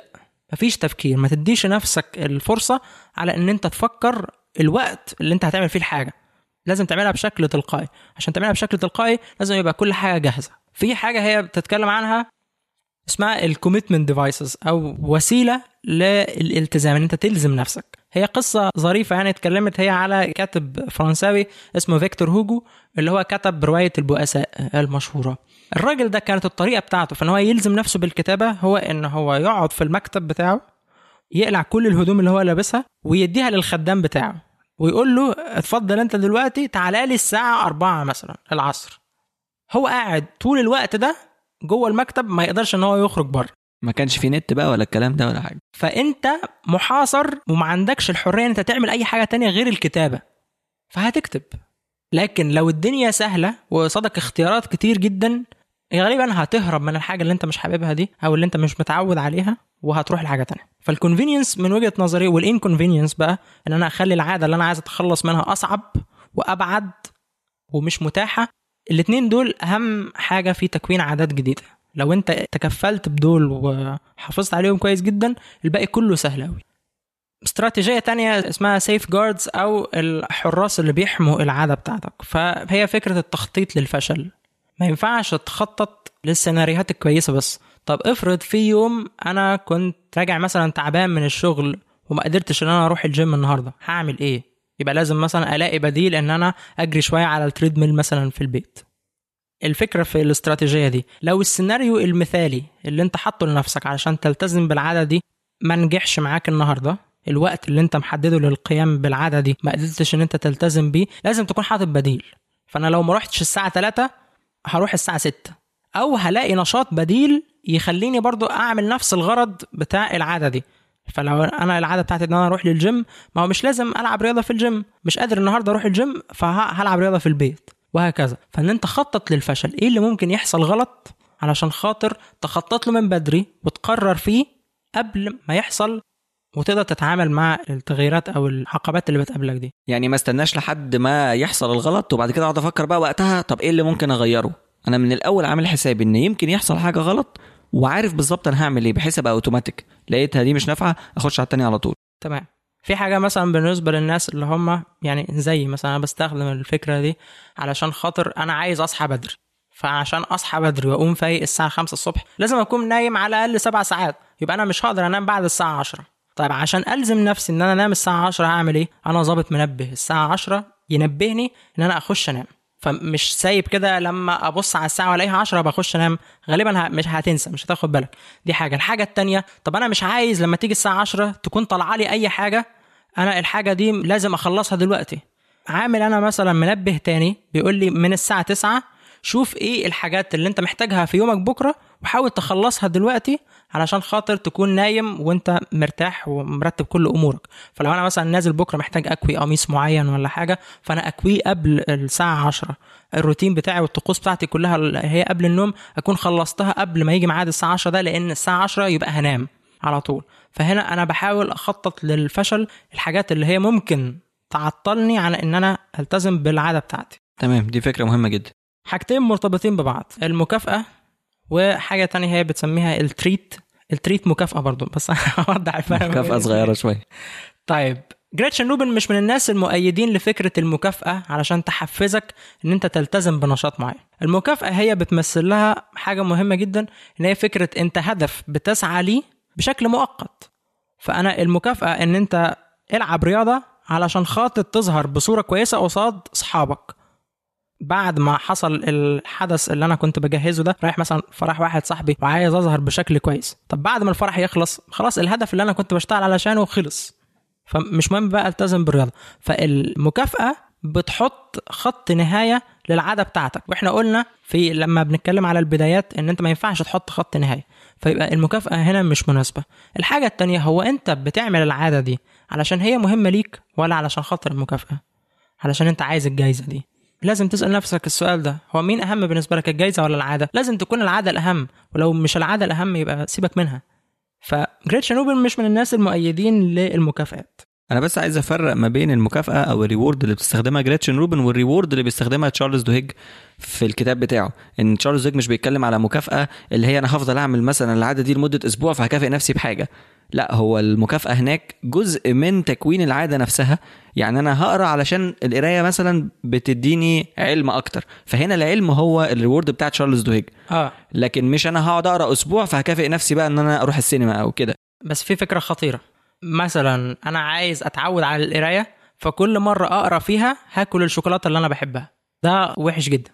مفيش تفكير. ما تديش نفسك الفرصة على إن أنت تفكر الوقت اللي أنت هتعمل فيه الحاجة. لازم تعملها بشكل تلقائي. عشان تعملها بشكل تلقائي لازم يبقى كل حاجة جاهزة. في حاجة هي بتتكلم عنها؟ اسمها ال commitment devices أو وسيلة للالتزام إن أنت تلزم نفسك. هي قصة ظريفة يعني اتكلمت هي على كاتب فرنساوي اسمه فيكتور هوجو اللي هو كتب رواية البؤساء المشهورة. الراجل ده كانت الطريقة بتاعته في إن هو يلزم نفسه بالكتابة هو إن هو يقعد في المكتب بتاعه يقلع كل الهدوم اللي هو لابسها ويديها للخدام بتاعه ويقول له اتفضل أنت دلوقتي تعالى لي الساعة أربعة مثلا العصر. هو قاعد طول الوقت ده جوه المكتب ما يقدرش إن هو يخرج بره. ما كانش في نت بقى ولا الكلام ده ولا حاجة. فأنت محاصر وما عندكش الحرية إن أنت تعمل أي حاجة تانية غير الكتابة. فهتكتب. لكن لو الدنيا سهلة وقصادك اختيارات كتير جدا غالبا هتهرب من الحاجة اللي أنت مش حاببها دي أو اللي أنت مش متعود عليها وهتروح لحاجة تانية. فال convenience من وجهة نظري وال inconvenience بقى إن أنا أخلي العادة اللي أنا عايز أتخلص منها أصعب وأبعد ومش متاحة الاتنين دول أهم حاجة في تكوين عادات جديدة. لو أنت تكفلت بدول وحافظت عليهم كويس جدا الباقي كله سهل قوي استراتيجية تانية اسمها safeguards أو الحراس اللي بيحموا العادة بتاعتك. فهي فكرة التخطيط للفشل. ما ينفعش تخطط للسيناريوهات الكويسة بس. طب افرض في يوم أنا كنت راجع مثلا تعبان من الشغل وما قدرتش إن أنا أروح الجيم النهارده هعمل إيه؟ يبقى لازم مثلا ألاقي بديل إن أنا أجري شوية على ال treadmill مثلا في البيت. الفكرة في الاستراتيجية دي لو السيناريو المثالي اللي أنت حاطه لنفسك علشان تلتزم بالعادة دي ما نجحش معاك النهارده الوقت اللي أنت محدده للقيام بالعادة دي ما قدرتش إن أنت تلتزم بيه لازم تكون حاطط بديل. فأنا لو ما رحتش الساعة 3 هروح الساعة 6 أو هلاقي نشاط بديل يخليني برضو أعمل نفس الغرض بتاع العادة دي. فلو أنا العادة بتاعتي إن أنا أروح للجيم ما هو مش لازم ألعب رياضة في الجيم. مش قادر النهارده أروح الجيم فهلعب رياضة في البيت وهكذا. فإن أنت خطط للفشل إيه اللي ممكن يحصل غلط؟ علشان خاطر تخطط له من بدري وتقرر فيه قبل ما يحصل وتقدر تتعامل مع التغييرات أو العقبات اللي بتقابلك دي. يعني ما استناش لحد ما يحصل الغلط وبعد كده أقعد أفكر بقى وقتها طب إيه اللي ممكن أغيره؟ أنا من الأول عامل حسابي إن يمكن يحصل حاجة غلط وعارف بالظبط أنا هعمل إيه بحيث أبقى أوتوماتيك. لقيتها دي مش نافعة أخش على التانية على طول. تمام. في حاجة مثلا بالنسبة للناس اللي هم يعني زي مثلا أنا بستخدم الفكرة دي علشان خاطر أنا عايز أصحى بدري. فعشان أصحى بدري وأقوم فايق الساعة 5 الصبح لازم أكون نايم على الأقل سبع ساعات. يبقى أنا مش هقدر أنام بعد الساعة 10 طيب عشان ألزم نفسي إن أنا أنام الساعة 10 هعمل إيه؟ أنا ظابط منبه. الساعة 10 ينبهني إن أنا أخش أنام. فمش سايب كده لما أبص على الساعة وألاقيها 10 بخش أنام. غالبا مش هتنسى مش هتاخد بالك. دي حاجة. الحاجة التانية طب أنا مش عايز لما تيجي الساعة 10 تكون طالعة لي أي حاجة؟ أنا الحاجة دي لازم أخلصها دلوقتي. عامل أنا مثلا منبه تاني بيقول لي من الساعة 9 شوف إيه الحاجات اللي أنت محتاجها في يومك بكرة وحاول تخلصها دلوقتي علشان خاطر تكون نايم وانت مرتاح ومرتب كل أمورك. فلو أنا مثلا نازل بكرة محتاج أكوي قميص معين ولا حاجة فأنا أكويه قبل الساعة 10 الروتين بتاعي والطقوس بتاعتي كلها هي قبل النوم أكون خلصتها قبل ما يجي ميعاد الساعة 10 ده لأن الساعة 10 يبقى هنام على طول. فهنا أنا بحاول أخطط للفشل الحاجات اللي هي ممكن تعطلني عن إن أنا ألتزم بالعادة بتاعتي. تمام دي فكرة مهمة جدا. حاجتين مرتبطين ببعض المكافأة وحاجة تانية هي بتسميها ال treat ال treat مكافأة برضو بس هوضح الفرق مكافأة صغيرة شوية طيب جريتشن روبن مش من الناس المؤيدين لفكرة المكافأة علشان تحفزك إن أنت تلتزم بنشاط معين. المكافأة هي بتمثل لها حاجة مهمة جدا إن هي فكرة أنت هدف بتسعى ليه بشكل مؤقت. فأنا المكافأة إن أنت العب رياضة علشان خاطر تظهر بصورة كويسة قصاد أصحابك. بعد ما حصل الحدث اللي أنا كنت بجهزه ده رايح مثلا فرح واحد صاحبي وعايز أظهر بشكل كويس. طب بعد ما الفرح يخلص خلاص الهدف اللي أنا كنت بشتغل علشانه خلص. فمش مهم بقى ألتزم بالرياضة. فالمكافأة بتحط خط نهاية للعادة بتاعتك. وإحنا قلنا في لما بنتكلم على البدايات إن أنت ما ينفعش تحط خط نهاية. فيبقى المكافأة هنا مش مناسبة. الحاجة التانية هو أنت بتعمل العادة دي علشان هي مهمة ليك ولا علشان خاطر المكافأة؟ علشان أنت عايز الجايزة دي. لازم تسأل نفسك السؤال ده. هو مين أهم بالنسبة لك الجايزة ولا العادة؟ لازم تكون العادة الأهم. ولو مش العادة الأهم يبقى سيبك منها. فجريتشن نوبل مش من الناس المؤيدين للمكافآت. أنا بس عايز أفرق ما بين المكافأة أو ال reward اللي بتستخدمها جريتشن روبن وال reward اللي بيستخدمها تشارلز دوهيج في الكتاب بتاعه. إن تشارلز دوهيج مش بيتكلم على مكافأة اللي هي أنا هفضل أعمل مثلا العاده دي لمدة أسبوع فهكافئ نفسي بحاجة. لا هو المكافأة هناك جزء من تكوين العادة نفسها. يعني أنا هقرأ علشان القراية مثلا بتديني علم أكتر. فهنا العلم هو ال reward بتاع تشارلز دوهيج آه. لكن مش أنا هقعد أقرأ أسبوع فهكافئ نفسي بقى إن أنا أروح السينما أو كده. بس في فكرة خطيرة. مثلا أنا عايز أتعود على القراية فكل مرة أقرأ فيها هاكل الشوكولاتة اللي أنا بحبها. ده وحش جدا.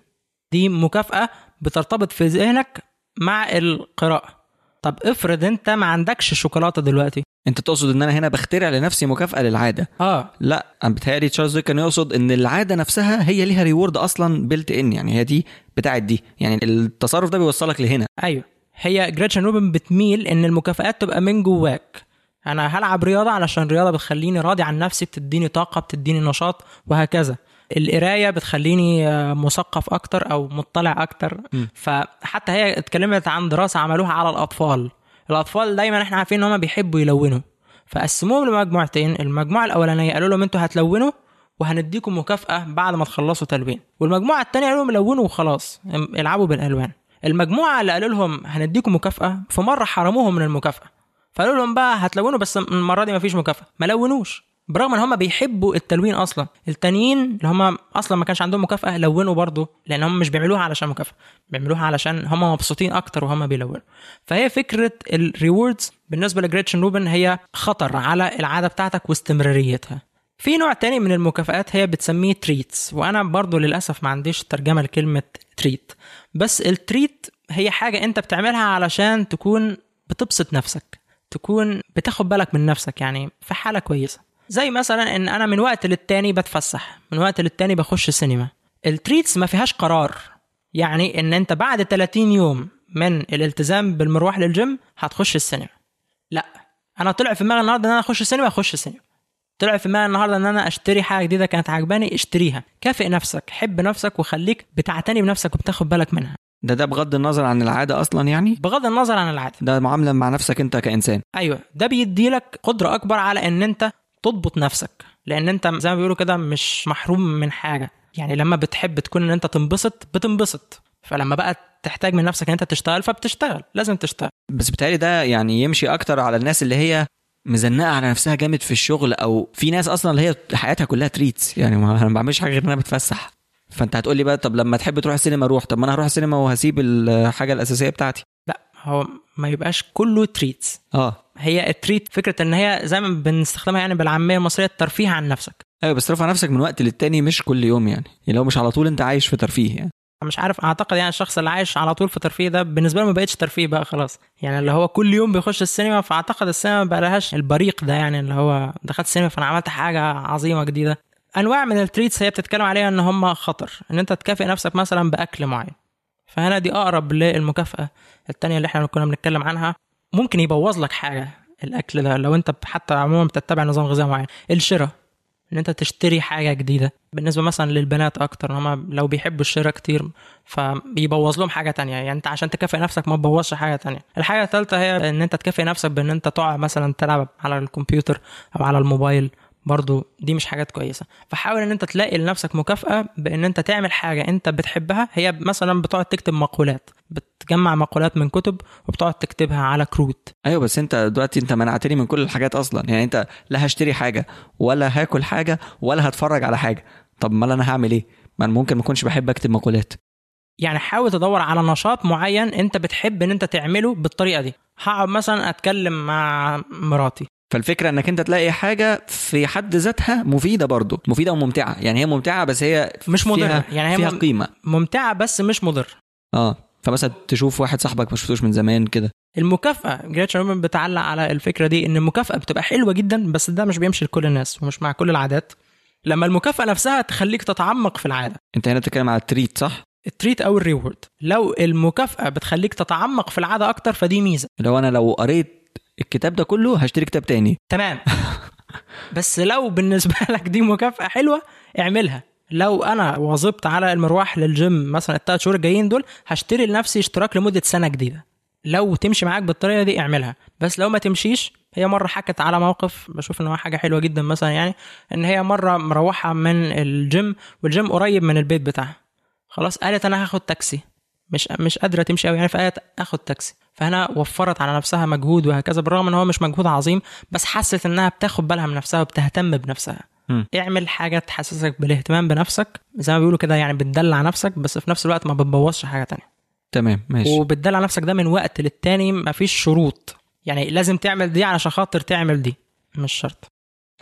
دي مكافأة بترتبط في ذهنك مع القراءة. طب افرض أنت ما عندكش شوكولاتة دلوقتي. أنت تقصد إن أنا هنا بخترع لنفسي مكافأة للعادة؟ آه. لا أنا بتهيألي تشارلز كان يقصد إن العادة نفسها هي ليها reward أصلا built in يعني هي دي بتاعت دي. يعني التصرف ده بيوصلك لهنا. أيوه. هي جريتشن روبن بتميل إن المكافآت تبقى من جواك. أنا هلعب رياضة علشان الرياضه بتخليني راضي عن نفسي بتديني طاقة بتديني نشاط وهكذا. القراية بتخليني آه، مثقف أكتر أو مطلع أكتر. م. فحتى هي اتكلمت عن دراسة عملوها على الأطفال. الأطفال دايما إحنا عارفين إن هم بيحبوا يلونوا. فقسموهم لمجموعتين المجموعة الأولانية قالوا لهم أنتوا هتلونوا وهنديكم مكافأة بعد ما تخلصوا تلوين. والمجموعة الثانية قالوا لهم لونوا وخلاص العبوا بالألوان. المجموعة اللي قالوا لهم هنديكم مكافأة في مره حرموهم من المكافأة. فقالوا لهم بقى هتلونوا بس المرة دي مفيش مكافأة. ما لونوش. برغم إن هم بيحبوا التلوين أصلا. التانيين اللي هم أصلا ما كانش عندهم مكافأة لونوا برضه لأن هم مش بيعملوها علشان مكافأة. بيعملوها علشان هم مبسوطين أكتر وهم بيلونوا. فهي فكرة ال rewards بالنسبة لجريتشن روبن هي خطر على العادة بتاعتك واستمراريتها. في نوع تاني من المكافآت هي بتسميه treats وأنا برضو للأسف ما عنديش ترجمة لكلمة treat بس ال treat هي حاجة أنت بتعملها علشان تكون بتبسط نفسك. تكون بتاخد بالك من نفسك يعني في حاله كويسة. زي مثلا إن أنا من وقت للتاني بتفسح من وقت للتاني بخش السينما ال treats ما فيهاش قرار. يعني إن أنت بعد 30 يوم من الالتزام بالمروح للجيم هتخش السينما. لا أنا طلع في دماغي النهارده إن أنا أخش السينما أخش السينما. طلع في دماغي النهارده إن أنا أشتري حاجة جديدة كانت عجباني اشتريها. كافئ نفسك حب نفسك وخليك بتعتني بنفسك وبتاخد بالك منها. ده ده بغض النظر عن العادة أصلا يعني؟ بغض النظر عن العادة. ده معاملة مع نفسك أنت كإنسان. أيوه ده بيديلك قدرة أكبر على إن أنت تضبط نفسك لأن أنت زي ما بيقولوا كده مش محروم من حاجة. يعني لما بتحب تكون إن أنت تنبسط بتنبسط. فلما بقى تحتاج من نفسك إن أنت تشتغل فبتشتغل لازم تشتغل. بس بتهيألي ده يعني يمشي أكتر على الناس اللي هي مزنقة على نفسها جامد في الشغل أو في ناس أصلا اللي هي حياتها كلها تريتس يعني ما أنا ما بعملش حاجة غير ان أنا بتفسح. فانت هتقول لي بقى طب لما تحب تروح السينما روح طب ما أنا هروح السينما وهسيب الحاجة الأساسية بتاعتي. لا هو ما يبقاش كله treats آه. هي ال treat فكرة إن هي زي ما بنستخدمها يعني بالعامية المصرية الترفيه عن نفسك. أيوه بس ترفه نفسك من وقت للتاني مش كل يوم يعني. يعني لو مش على طول أنت عايش في ترفيه يعني. مش عارف أعتقد يعني الشخص اللي عايش على طول في ترفيه ده بالنسبة له ما بقتش ترفيه بقى خلاص. يعني اللي هو كل يوم بيخش السينما فأعتقد السينما ما بقى لهاش البريق ده يعني اللي هو دخلت السينما فأنا عملت حاجة عظيمة جديدة. أنواع من التريتس هي بتتكلم عليها إن هم خطر إن أنت تكافئ نفسك مثلا بأكل معين. فهنا دي أقرب للمكافأة التانية اللي إحنا كنا بنتكلم عنها. ممكن يبوظ لك حاجة الأكل ده لو أنت حتى عموما بتتبع نظام غذائي معين. الشراء إن أنت تشتري حاجة جديدة. بالنسبة مثلا للبنات أكتر هم لو بيحبوا الشراء كتير فبيبوظ لهم حاجة تانية. يعني أنت عشان تكافئ نفسك ما تبوظش حاجة تانية. الحاجة الثالثه هي إن أنت تكافئ نفسك بإن أنت تقعد مثلا تلعب على الكمبيوتر أو على الموبايل. برضو دي مش حاجات كويسة. فحاول إن أنت تلاقي لنفسك مكافأة بإن أنت تعمل حاجة أنت بتحبها. هي مثلا بتقعد تكتب مقولات بتجمع مقولات من كتب وبتقعد تكتبها على كروت. أيوه بس أنت دلوقتي أنت منعتني من كل الحاجات أصلا. يعني أنت لا هشتري حاجة ولا هاكل حاجة ولا هتفرج على حاجة. طب أمال أنا هعمل إيه؟ ما ممكن ما أكونش بحب أكتب مقولات. يعني حاول تدور على نشاط معين أنت بتحب إن أنت تعمله بالطريقة دي. هقعد مثلا أتكلم مع مراتي. فالفكرة إنك أنت تلاقي حاجة في حد ذاتها مفيدة برضو مفيدة وممتعة. يعني هي ممتعة بس هي مش مضرة. فيها يعني هي فيها مم- قيمة. ممتعة بس مش مضر آه فمثلا تشوف واحد صاحبك ما شفتوش من زمان كده. المكافأة جريتشن روبن بتعلق على الفكرة دي إن المكافأة بتبقى حلوة جدا بس ده مش بيمشي لكل الناس ومش مع كل العادات. لما المكافأة نفسها تخليك تتعمق في العادة. أنت هنا بتتكلم على ال treat صح؟ ال treat أو ال reward. لو المكافأة بتخليك تتعمق في العادة أكتر فدي ميزة. لو أنا لو قريت الكتاب ده كله هشتري كتاب تاني. تمام. بس لو بالنسبة لك دي مكافأة حلوة اعملها. لو أنا واظبت على المروح للجيم مثلا الثلاث شهور الجايين دول هشتري لنفسي اشتراك لمدة سنة جديدة. لو تمشي معاك بالطريقة دي اعملها. بس لو ما تمشيش هي مرة حكت على موقف بشوف ان هو حاجة حلوة جدا مثلا يعني إن هي مرة مروحة من الجيم والجيم قريب من البيت بتاعها. خلاص قالت أنا هاخد تاكسي. مش مش قادرة تمشي قوي يعني فقالت أخد تاكسي. فهنا وفرت على نفسها مجهود وهكذا بالرغم إن هو مش مجهود عظيم بس حست إنها بتاخد بالها من نفسها وبتهتم بنفسها. مم. اعمل حاجة تحسسك بالاهتمام بنفسك زي ما بيقولوا كده يعني بتدلع نفسك بس في نفس الوقت ما بتبوظش حاجة تانية. تمام ماشي. وبتدلع نفسك ده من وقت للتاني مفيش شروط. يعني لازم تعمل دي علشان خاطر تعمل دي مش شرط.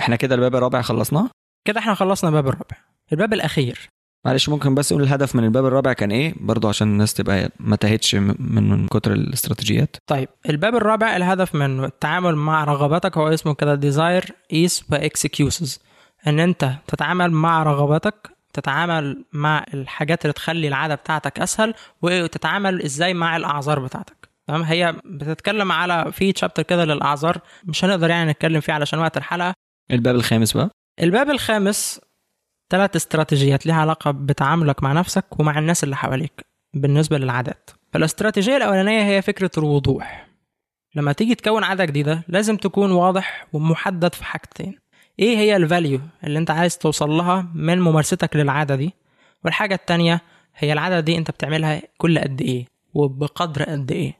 إحنا كده الباب الرابع خلصناه؟ كده إحنا خلصنا الباب الرابع. الباب الأخير. معلش ممكن بس نقول الهدف من الباب الرابع كان إيه؟ برضو عشان الناس تبقى ما تهتش من من كتر الاستراتيجيات. طيب الباب الرابع الهدف منه التعامل مع رغباتك هو اسمه كده desire is واكسكيوزز إن أنت تتعامل مع رغباتك تتعامل مع الحاجات اللي تخلي العادة بتاعتك أسهل وتتعامل إزاي مع الأعذار بتاعتك. تمام؟ هي بتتكلم على في تشابتر كده للأعذار مش هنقدر يعني نتكلم فيه علشان وقت الحلقة. الباب الخامس بقى؟ الباب الخامس ثلاث استراتيجيات ليها علاقة بتعاملك مع نفسك ومع الناس اللي حواليك بالنسبة للعادات. فالاستراتيجية الأولانية هي فكرة الوضوح. لما تيجي تكون عادة جديدة لازم تكون واضح ومحدد في حاجتين. إيه هي ال value اللي أنت عايز توصل لها من ممارستك للعادة دي؟ والحاجة التانية هي العادة دي أنت بتعملها كل قد إيه وبقدر قد إيه؟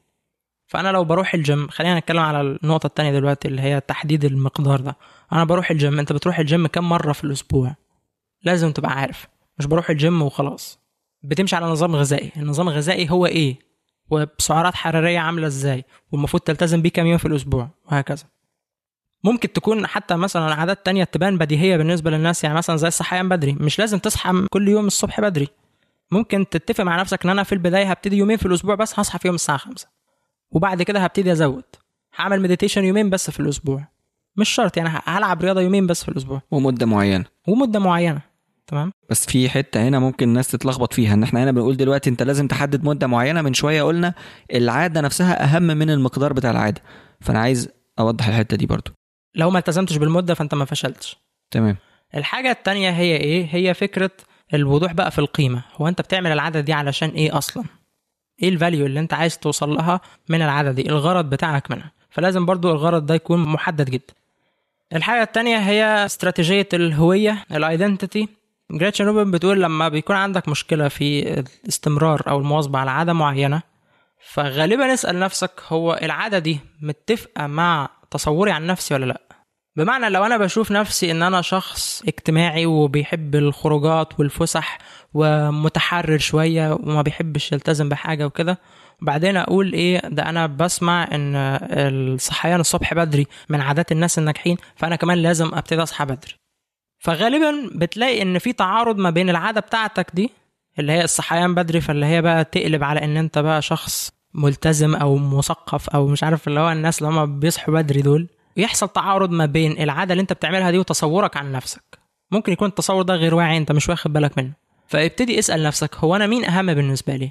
فأنا لو بروح الجيم خلينا نتكلم على النقطة التانية دلوقتي اللي هي تحديد المقدار ده. أنا بروح الجيم أنت بتروح الجيم كم مرة في الأسبوع؟ لازم تبقى عارف. مش بروح الجيم وخلاص. بتمشي على نظام غذائي. النظام الغذائي هو إيه؟ وبسعرات حرارية عاملة إزاي؟ والمفروض تلتزم بيه كام يوم في الأسبوع؟ وهكذا. ممكن تكون حتى مثلا عادات تانية تبان بديهية بالنسبة للناس يعني مثلا زي الصحيان بدري. مش لازم تصحى كل يوم الصبح بدري. ممكن تتفق مع نفسك إن أنا في البداية هبتدي يومين في الأسبوع بس هصحى فيهم الساعة خمسة. وبعد كده هبتدي أزود. هعمل مديتيشن يومين بس في الأسبوع. مش شرط يعني هلعب رياضة يومين بس في الأسبوع. ومدة معينة. ومدة معينة. تمام؟ بس في حتة هنا ممكن الناس تتلخبط فيها إن إحنا هنا بنقول دلوقتي أنت لازم تحدد مدة معينة من شوية قلنا العادة نفسها أهم من المقدار بتاع العادة. فأنا عايز أوضح الحتة دي برضو. لو ما التزمتش بالمدة فأنت ما فشلتش. تمام. الحاجة التانية هي إيه؟ هي فكرة الوضوح بقى في القيمة. هو أنت بتعمل العادة دي علشان إيه أصلا؟ إيه ال value اللي أنت عايز توصل لها من العادة دي؟ الغرض بتاعك منها. فلازم برضو الغرض ده يكون محدد جدا. الحاجة التانية هي استراتيجية الهوية ال identity جريتشن روبن بتقول لما بيكون عندك مشكلة في الاستمرار أو المواظبة على عادة معينة فغالبا اسأل نفسك هو العادة دي متفقة مع تصوري عن نفسي ولا لأ؟ بمعنى لو أنا بشوف نفسي إن أنا شخص اجتماعي وبيحب الخروجات والفسح ومتحرر شوية وما بيحبش يلتزم بحاجة وكده وبعدين أقول إيه ده أنا بسمع إن الصحيان الصبح بدري من عادات الناس الناجحين فأنا كمان لازم أبتدي أصحى بدري. فغالبا بتلاقي إن في تعارض ما بين العادة بتاعتك دي اللي هي الصحيان بدري فاللي هي بقى تقلب على إن أنت بقى شخص ملتزم أو مثقف أو مش عارف اللي هو الناس اللي هم بيصحوا بدري دول. يحصل تعارض ما بين العادة اللي أنت بتعملها دي وتصورك عن نفسك. ممكن يكون التصور ده غير واعي أنت مش واخد بالك منه. فابتدي اسأل نفسك هو أنا مين أهم بالنسبة لي؟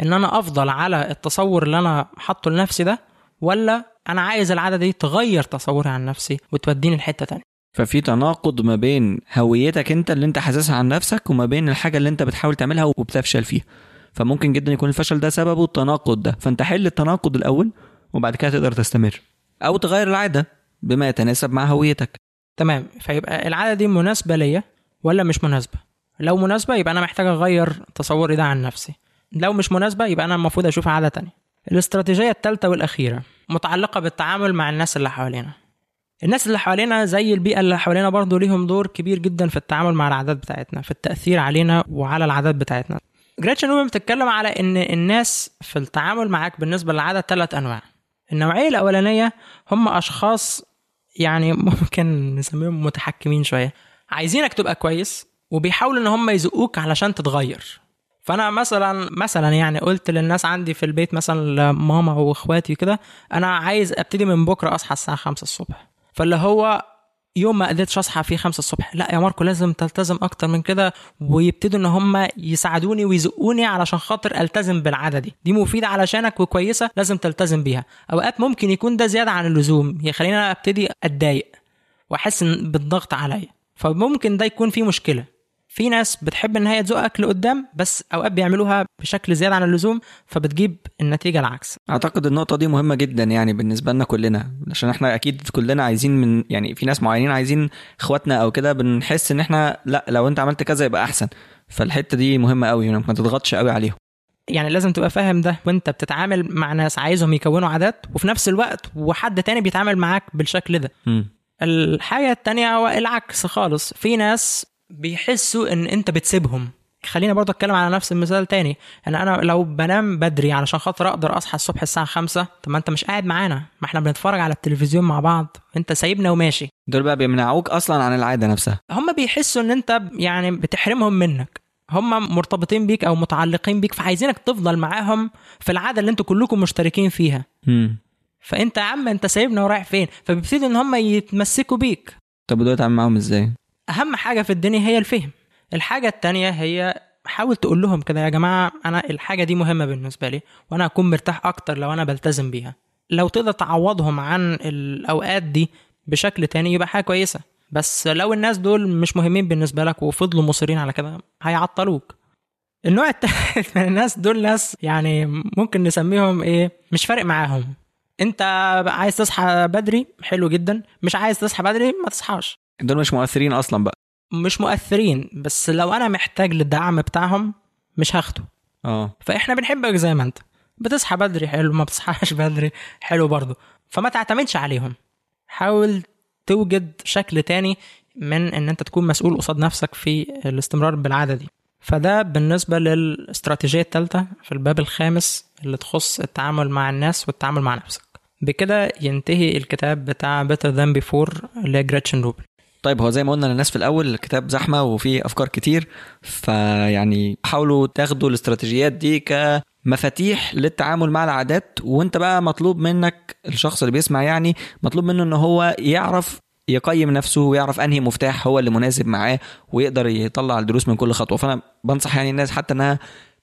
إن أنا أفضل على التصور اللي أنا حاطه لنفسي ده ولا أنا عايز العادة دي تغير تصوري عن نفسي وتوديني لحتة تانية؟ ففي تناقض ما بين هويتك انت اللي انت حاسسها عن نفسك وما بين الحاجة اللي انت بتحاول تعملها وبتفشل فيها. فممكن جدا يكون الفشل ده سببه التناقض ده. فانت حل التناقض الأول وبعد كده تقدر تستمر. أو تغير العادة بما يتناسب مع هويتك. تمام. فيبقى العادة دي مناسبة ليا ولا مش مناسبة؟ لو مناسبة يبقى أنا محتاج أغير تصوري ده عن نفسي. لو مش مناسبة يبقى أنا المفروض أشوف عادة تانية. الاستراتيجية الثالثه والأخيرة متعلقة بالتعامل مع الناس اللي حوالينا. الناس اللي حوالينا زي البيئة اللي حوالينا برضو ليهم دور كبير جدا في التعامل مع العادات بتاعتنا في التأثير علينا وعلى العادات بتاعتنا. جريتشن روبن بتتكلم على إن الناس في التعامل معاك بالنسبة للعادة ثلاث أنواع. النوعية الأولانية هم أشخاص يعني ممكن نسميهم متحكمين شوية. عايزينك تبقى كويس وبيحاولوا إن هم يزقوك علشان تتغير. فأنا مثلا مثلا يعني قلت للناس عندي في البيت مثلا ماما وإخواتي كده أنا عايز أبتدي من بكرة أصحى الساعة 5 الصبح. فاللي هو يوم ما قدرتش اصحى فيه 5 الصبح لا يا ماركو لازم تلتزم أكتر من كده ويبتدوا إن هم يساعدوني ويزقوني علشان خاطر ألتزم بالعادة دي. دي مفيدة علشانك وكويسة لازم تلتزم بيها. أوقات ممكن يكون ده زيادة عن اللزوم يخليني أبتدي أتضايق وأحس بالضغط عليا. فممكن ده يكون فيه مشكلة. في ناس بتحب إن هي تزقك لقدام بس أوقات بيعملوها بشكل زيادة عن اللزوم فبتجيب النتيجة العكس. أعتقد النقطة دي مهمة جدا يعني بالنسبة لنا كلنا عشان إحنا أكيد كلنا عايزين من يعني في ناس معينين عايزين إخواتنا أو كده بنحس إن إحنا لأ لو أنت عملت كذا يبقى أحسن. فالحتة دي مهمة قوي ما تضغطش قوي عليهم. يعني لازم تبقى فاهم ده وأنت بتتعامل مع ناس عايزهم يكونوا عادات وفي نفس الوقت وحد تاني بيتعامل معاك بالشكل ده. م. الحاجة التانية هو العكس خالص. في ناس بيحسوا إن أنت بتسيبهم. خلينا برضه أتكلم على نفس المثال تاني. إن أنا لو بنام بدري علشان خاطر أقدر أصحى الصبح الساعة 5 طب ما أنت مش قاعد معانا. ما إحنا بنتفرج على التلفزيون مع بعض. أنت سايبنا وماشي. دول بقى بيمنعوك أصلا عن العادة نفسها. هم بيحسوا إن أنت يعني بتحرمهم منك. هم مرتبطين بيك أو متعلقين بيك فعايزينك تفضل معاهم في العادة اللي أنتوا كلكم مشتركين فيها. م. فأنت يا عم أنت سايبنا ورايح فين؟ فبيبتدوا إن هم يتمسكوا بيك. طب ودول اتعامل معاهم إزاي؟ أهم حاجة في الدنيا هي الفهم. الحاجة التانية هي حاول تقول لهم كده يا جماعة أنا الحاجة دي مهمة بالنسبة لي وأنا هكون مرتاح أكتر لو أنا بلتزم بيها. لو تقدر تعوضهم عن الأوقات دي بشكل تاني يبقى حاجة كويسة. بس لو الناس دول مش مهمين بالنسبة لك وفضلوا مصرين على كده هيعطلوك. النوع التالت من الناس دول ناس يعني ممكن نسميهم إيه مش فارق معاهم. أنت عايز تصحى بدري؟ حلو جدا. مش عايز تصحى بدري؟ ما تصحاش. دول مش مؤثرين أصلا بقى. مش مؤثرين بس لو أنا محتاج للدعم بتاعهم مش هاخده. آه. فإحنا بنحبك زي ما أنت. بتصحى بدري حلو. ما بتصحاش بدري حلو برضه. فما تعتمدش عليهم. حاول توجد شكل تاني من إن أنت تكون مسؤول قصاد نفسك في الاستمرار بالعادة دي. فده بالنسبة للاستراتيجية الثالثة في الباب الخامس اللي تخص التعامل مع الناس والتعامل مع نفسك. بكده ينتهي الكتاب بتاع Better Than Before لجريتشن روبن طيب هو زي ما قلنا للناس في الأول الكتاب زحمة وفيه أفكار كتير فيعني حاولوا تاخدوا الاستراتيجيات دي كمفاتيح للتعامل مع العادات وانت بقى مطلوب منك الشخص اللي بيسمع يعني مطلوب منه إن هو يعرف يقيم نفسه ويعرف أنهي مفتاح هو اللي مناسب معاه ويقدر يطلع الدروس من كل خطوة. فأنا بنصح يعني الناس حتى إنها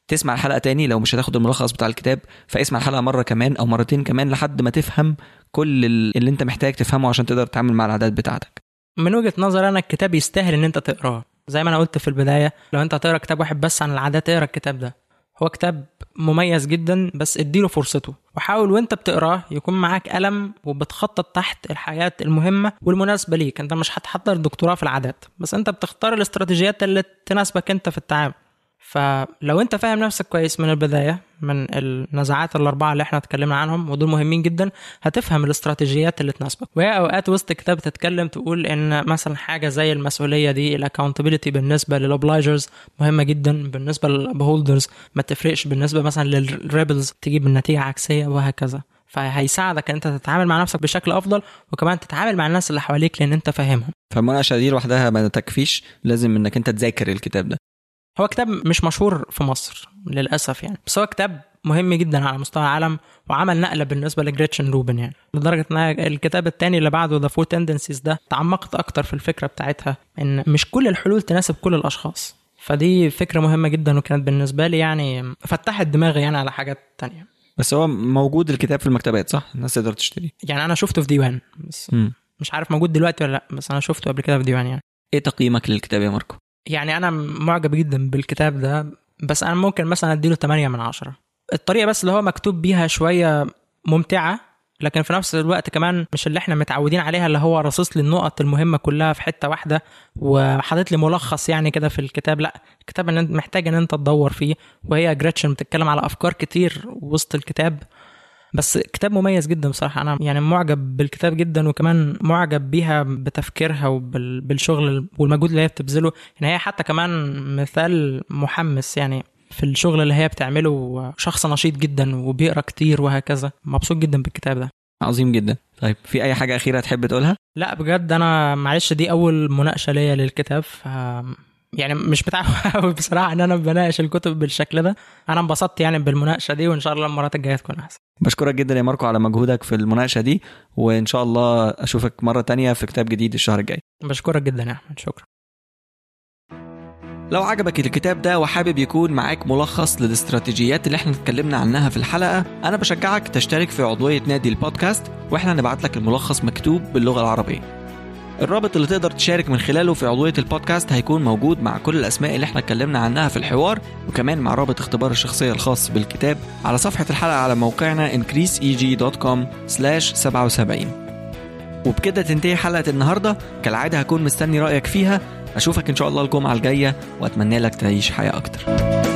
تسمع الحلقة تاني لو مش هتاخد الملخص بتاع الكتاب فاسمع الحلقة مرة كمان أو مرتين كمان لحد ما تفهم كل اللي أنت محتاج تفهمه عشان تقدر تتعامل مع العادات بتاعتك. من وجهة نظري أنا الكتاب يستاهل إن أنت تقراه. زي ما أنا قلت في البداية لو أنت هتقرأ كتاب واحد بس عن العادات اقرأ الكتاب ده. هو كتاب مميز جدا بس اديله فرصته. وحاول وأنت بتقراه يكون معاك قلم وبتخطط تحت الحاجات المهمة والمناسبة ليك. أنت مش هتحضر دكتوراه في العادات بس أنت بتختار الاستراتيجيات اللي تناسبك أنت في التعامل. فلو انت فاهم نفسك كويس من البداية من النزعات الأربعة اللي إحنا اتكلمنا عنهم ودول مهمين جدا هتفهم الاستراتيجيات اللي تناسبك وهي أوقات وسط الكتاب تتكلم تقول إن مثلا حاجة زي المسؤولية دي ال accountability بالنسبة لل obligers مهمة جدا بالنسبة لل upholders ما تفرقش بالنسبة مثلا لل rebels تجيب النتيجه عكسية وهكذا. فهيساعدك إن أنت تتعامل مع نفسك بشكل أفضل وكمان تتعامل مع الناس اللي حواليك لأن أنت فاهمهم. فالمناقشه دي لوحدها ما تكفيش لازم إنك أنت تذاكر الكتاب ده. هو كتاب مش مشهور في مصر للأسف يعني. بس هو كتاب مهم جدا على مستوى العالم وعمل نقلة بالنسبة لجريتشن روبن يعني. لدرجة إن الكتاب الثاني اللي بعده The Four Tendencies ده تعمقت أكتر في الفكرة بتاعتها إن مش كل الحلول تناسب كل الأشخاص. فدي فكرة مهمة جدا وكانت بالنسبة لي يعني فتحت دماغي يعني على حاجات تانية. بس هو موجود الكتاب في المكتبات صح؟ الناس تقدر تشتريه. يعني أنا شفته في ديوان بس م. مش عارف موجود دلوقتي ولا لأ بس أنا شفته قبل كده في ديوان يعني. إيه تقييمك للكتاب يا ماركو؟ يعني أنا معجب جدا بالكتاب ده بس أنا ممكن مثلا أديله 8 من 10 الطريقة بس اللي هو مكتوب بيها شوية ممتعة لكن في نفس الوقت كمان مش اللي إحنا متعودين عليها اللي هو راصص لي النقط المهمة كلها في حتة واحدة وحاطط لي ملخص يعني كده في الكتاب. لا الكتاب محتاج إن أنت تدور فيه وهي جريتشن بتتكلم على أفكار كتير وسط الكتاب. بس كتاب مميز جدا بصراحة. أنا يعني معجب بالكتاب جدا وكمان معجب بيها بتفكيرها وبالشغل والمجهود اللي هي بتبذله. يعني هي حتى كمان مثال محمس يعني في الشغل اللي هي بتعمله شخص نشيط جدا وبيقرأ كتير وهكذا. مبسوط جدا بالكتاب ده. عظيم جدا. طيب في أي حاجة أخيرة تحب تقولها؟ لا بجد أنا معلش دي أول مناقشة ليا للكتاب ف يعني مش متعود قوي بصراحة إن أنا بناقش الكتب بالشكل ده. أنا انبسطت يعني بالمناقشة دي وإن شاء الله المرات الجاية تكون أحسن. بشكرك جدا يا ماركو على مجهودك في المناقشة دي وإن شاء الله أشوفك مرة تانية في كتاب جديد الشهر الجاي. بشكرك جدا يا أحمد. شكرا. لو عجبك الكتاب ده وحابب يكون معاك ملخص للاستراتيجيات اللي إحنا اتكلمنا عنها في الحلقة أنا بشجعك تشترك في عضوية نادي البودكاست وإحنا نبعت لك الملخص مكتوب باللغة العربية. الرابط اللي تقدر تشارك من خلاله في عضوية البودكاست هيكون موجود مع كل الأسماء اللي إحنا اتكلمنا عنها في الحوار وكمان مع رابط اختبار الشخصية الخاص بالكتاب على صفحة الحلقة على موقعنا increaseeg.com 77 وبكده تنتهي حلقة النهاردة. كالعادة هكون مستني رأيك فيها. أشوفك إن شاء الله الجمعة الجاية وأتمنى لك تعيش حياة أكتر.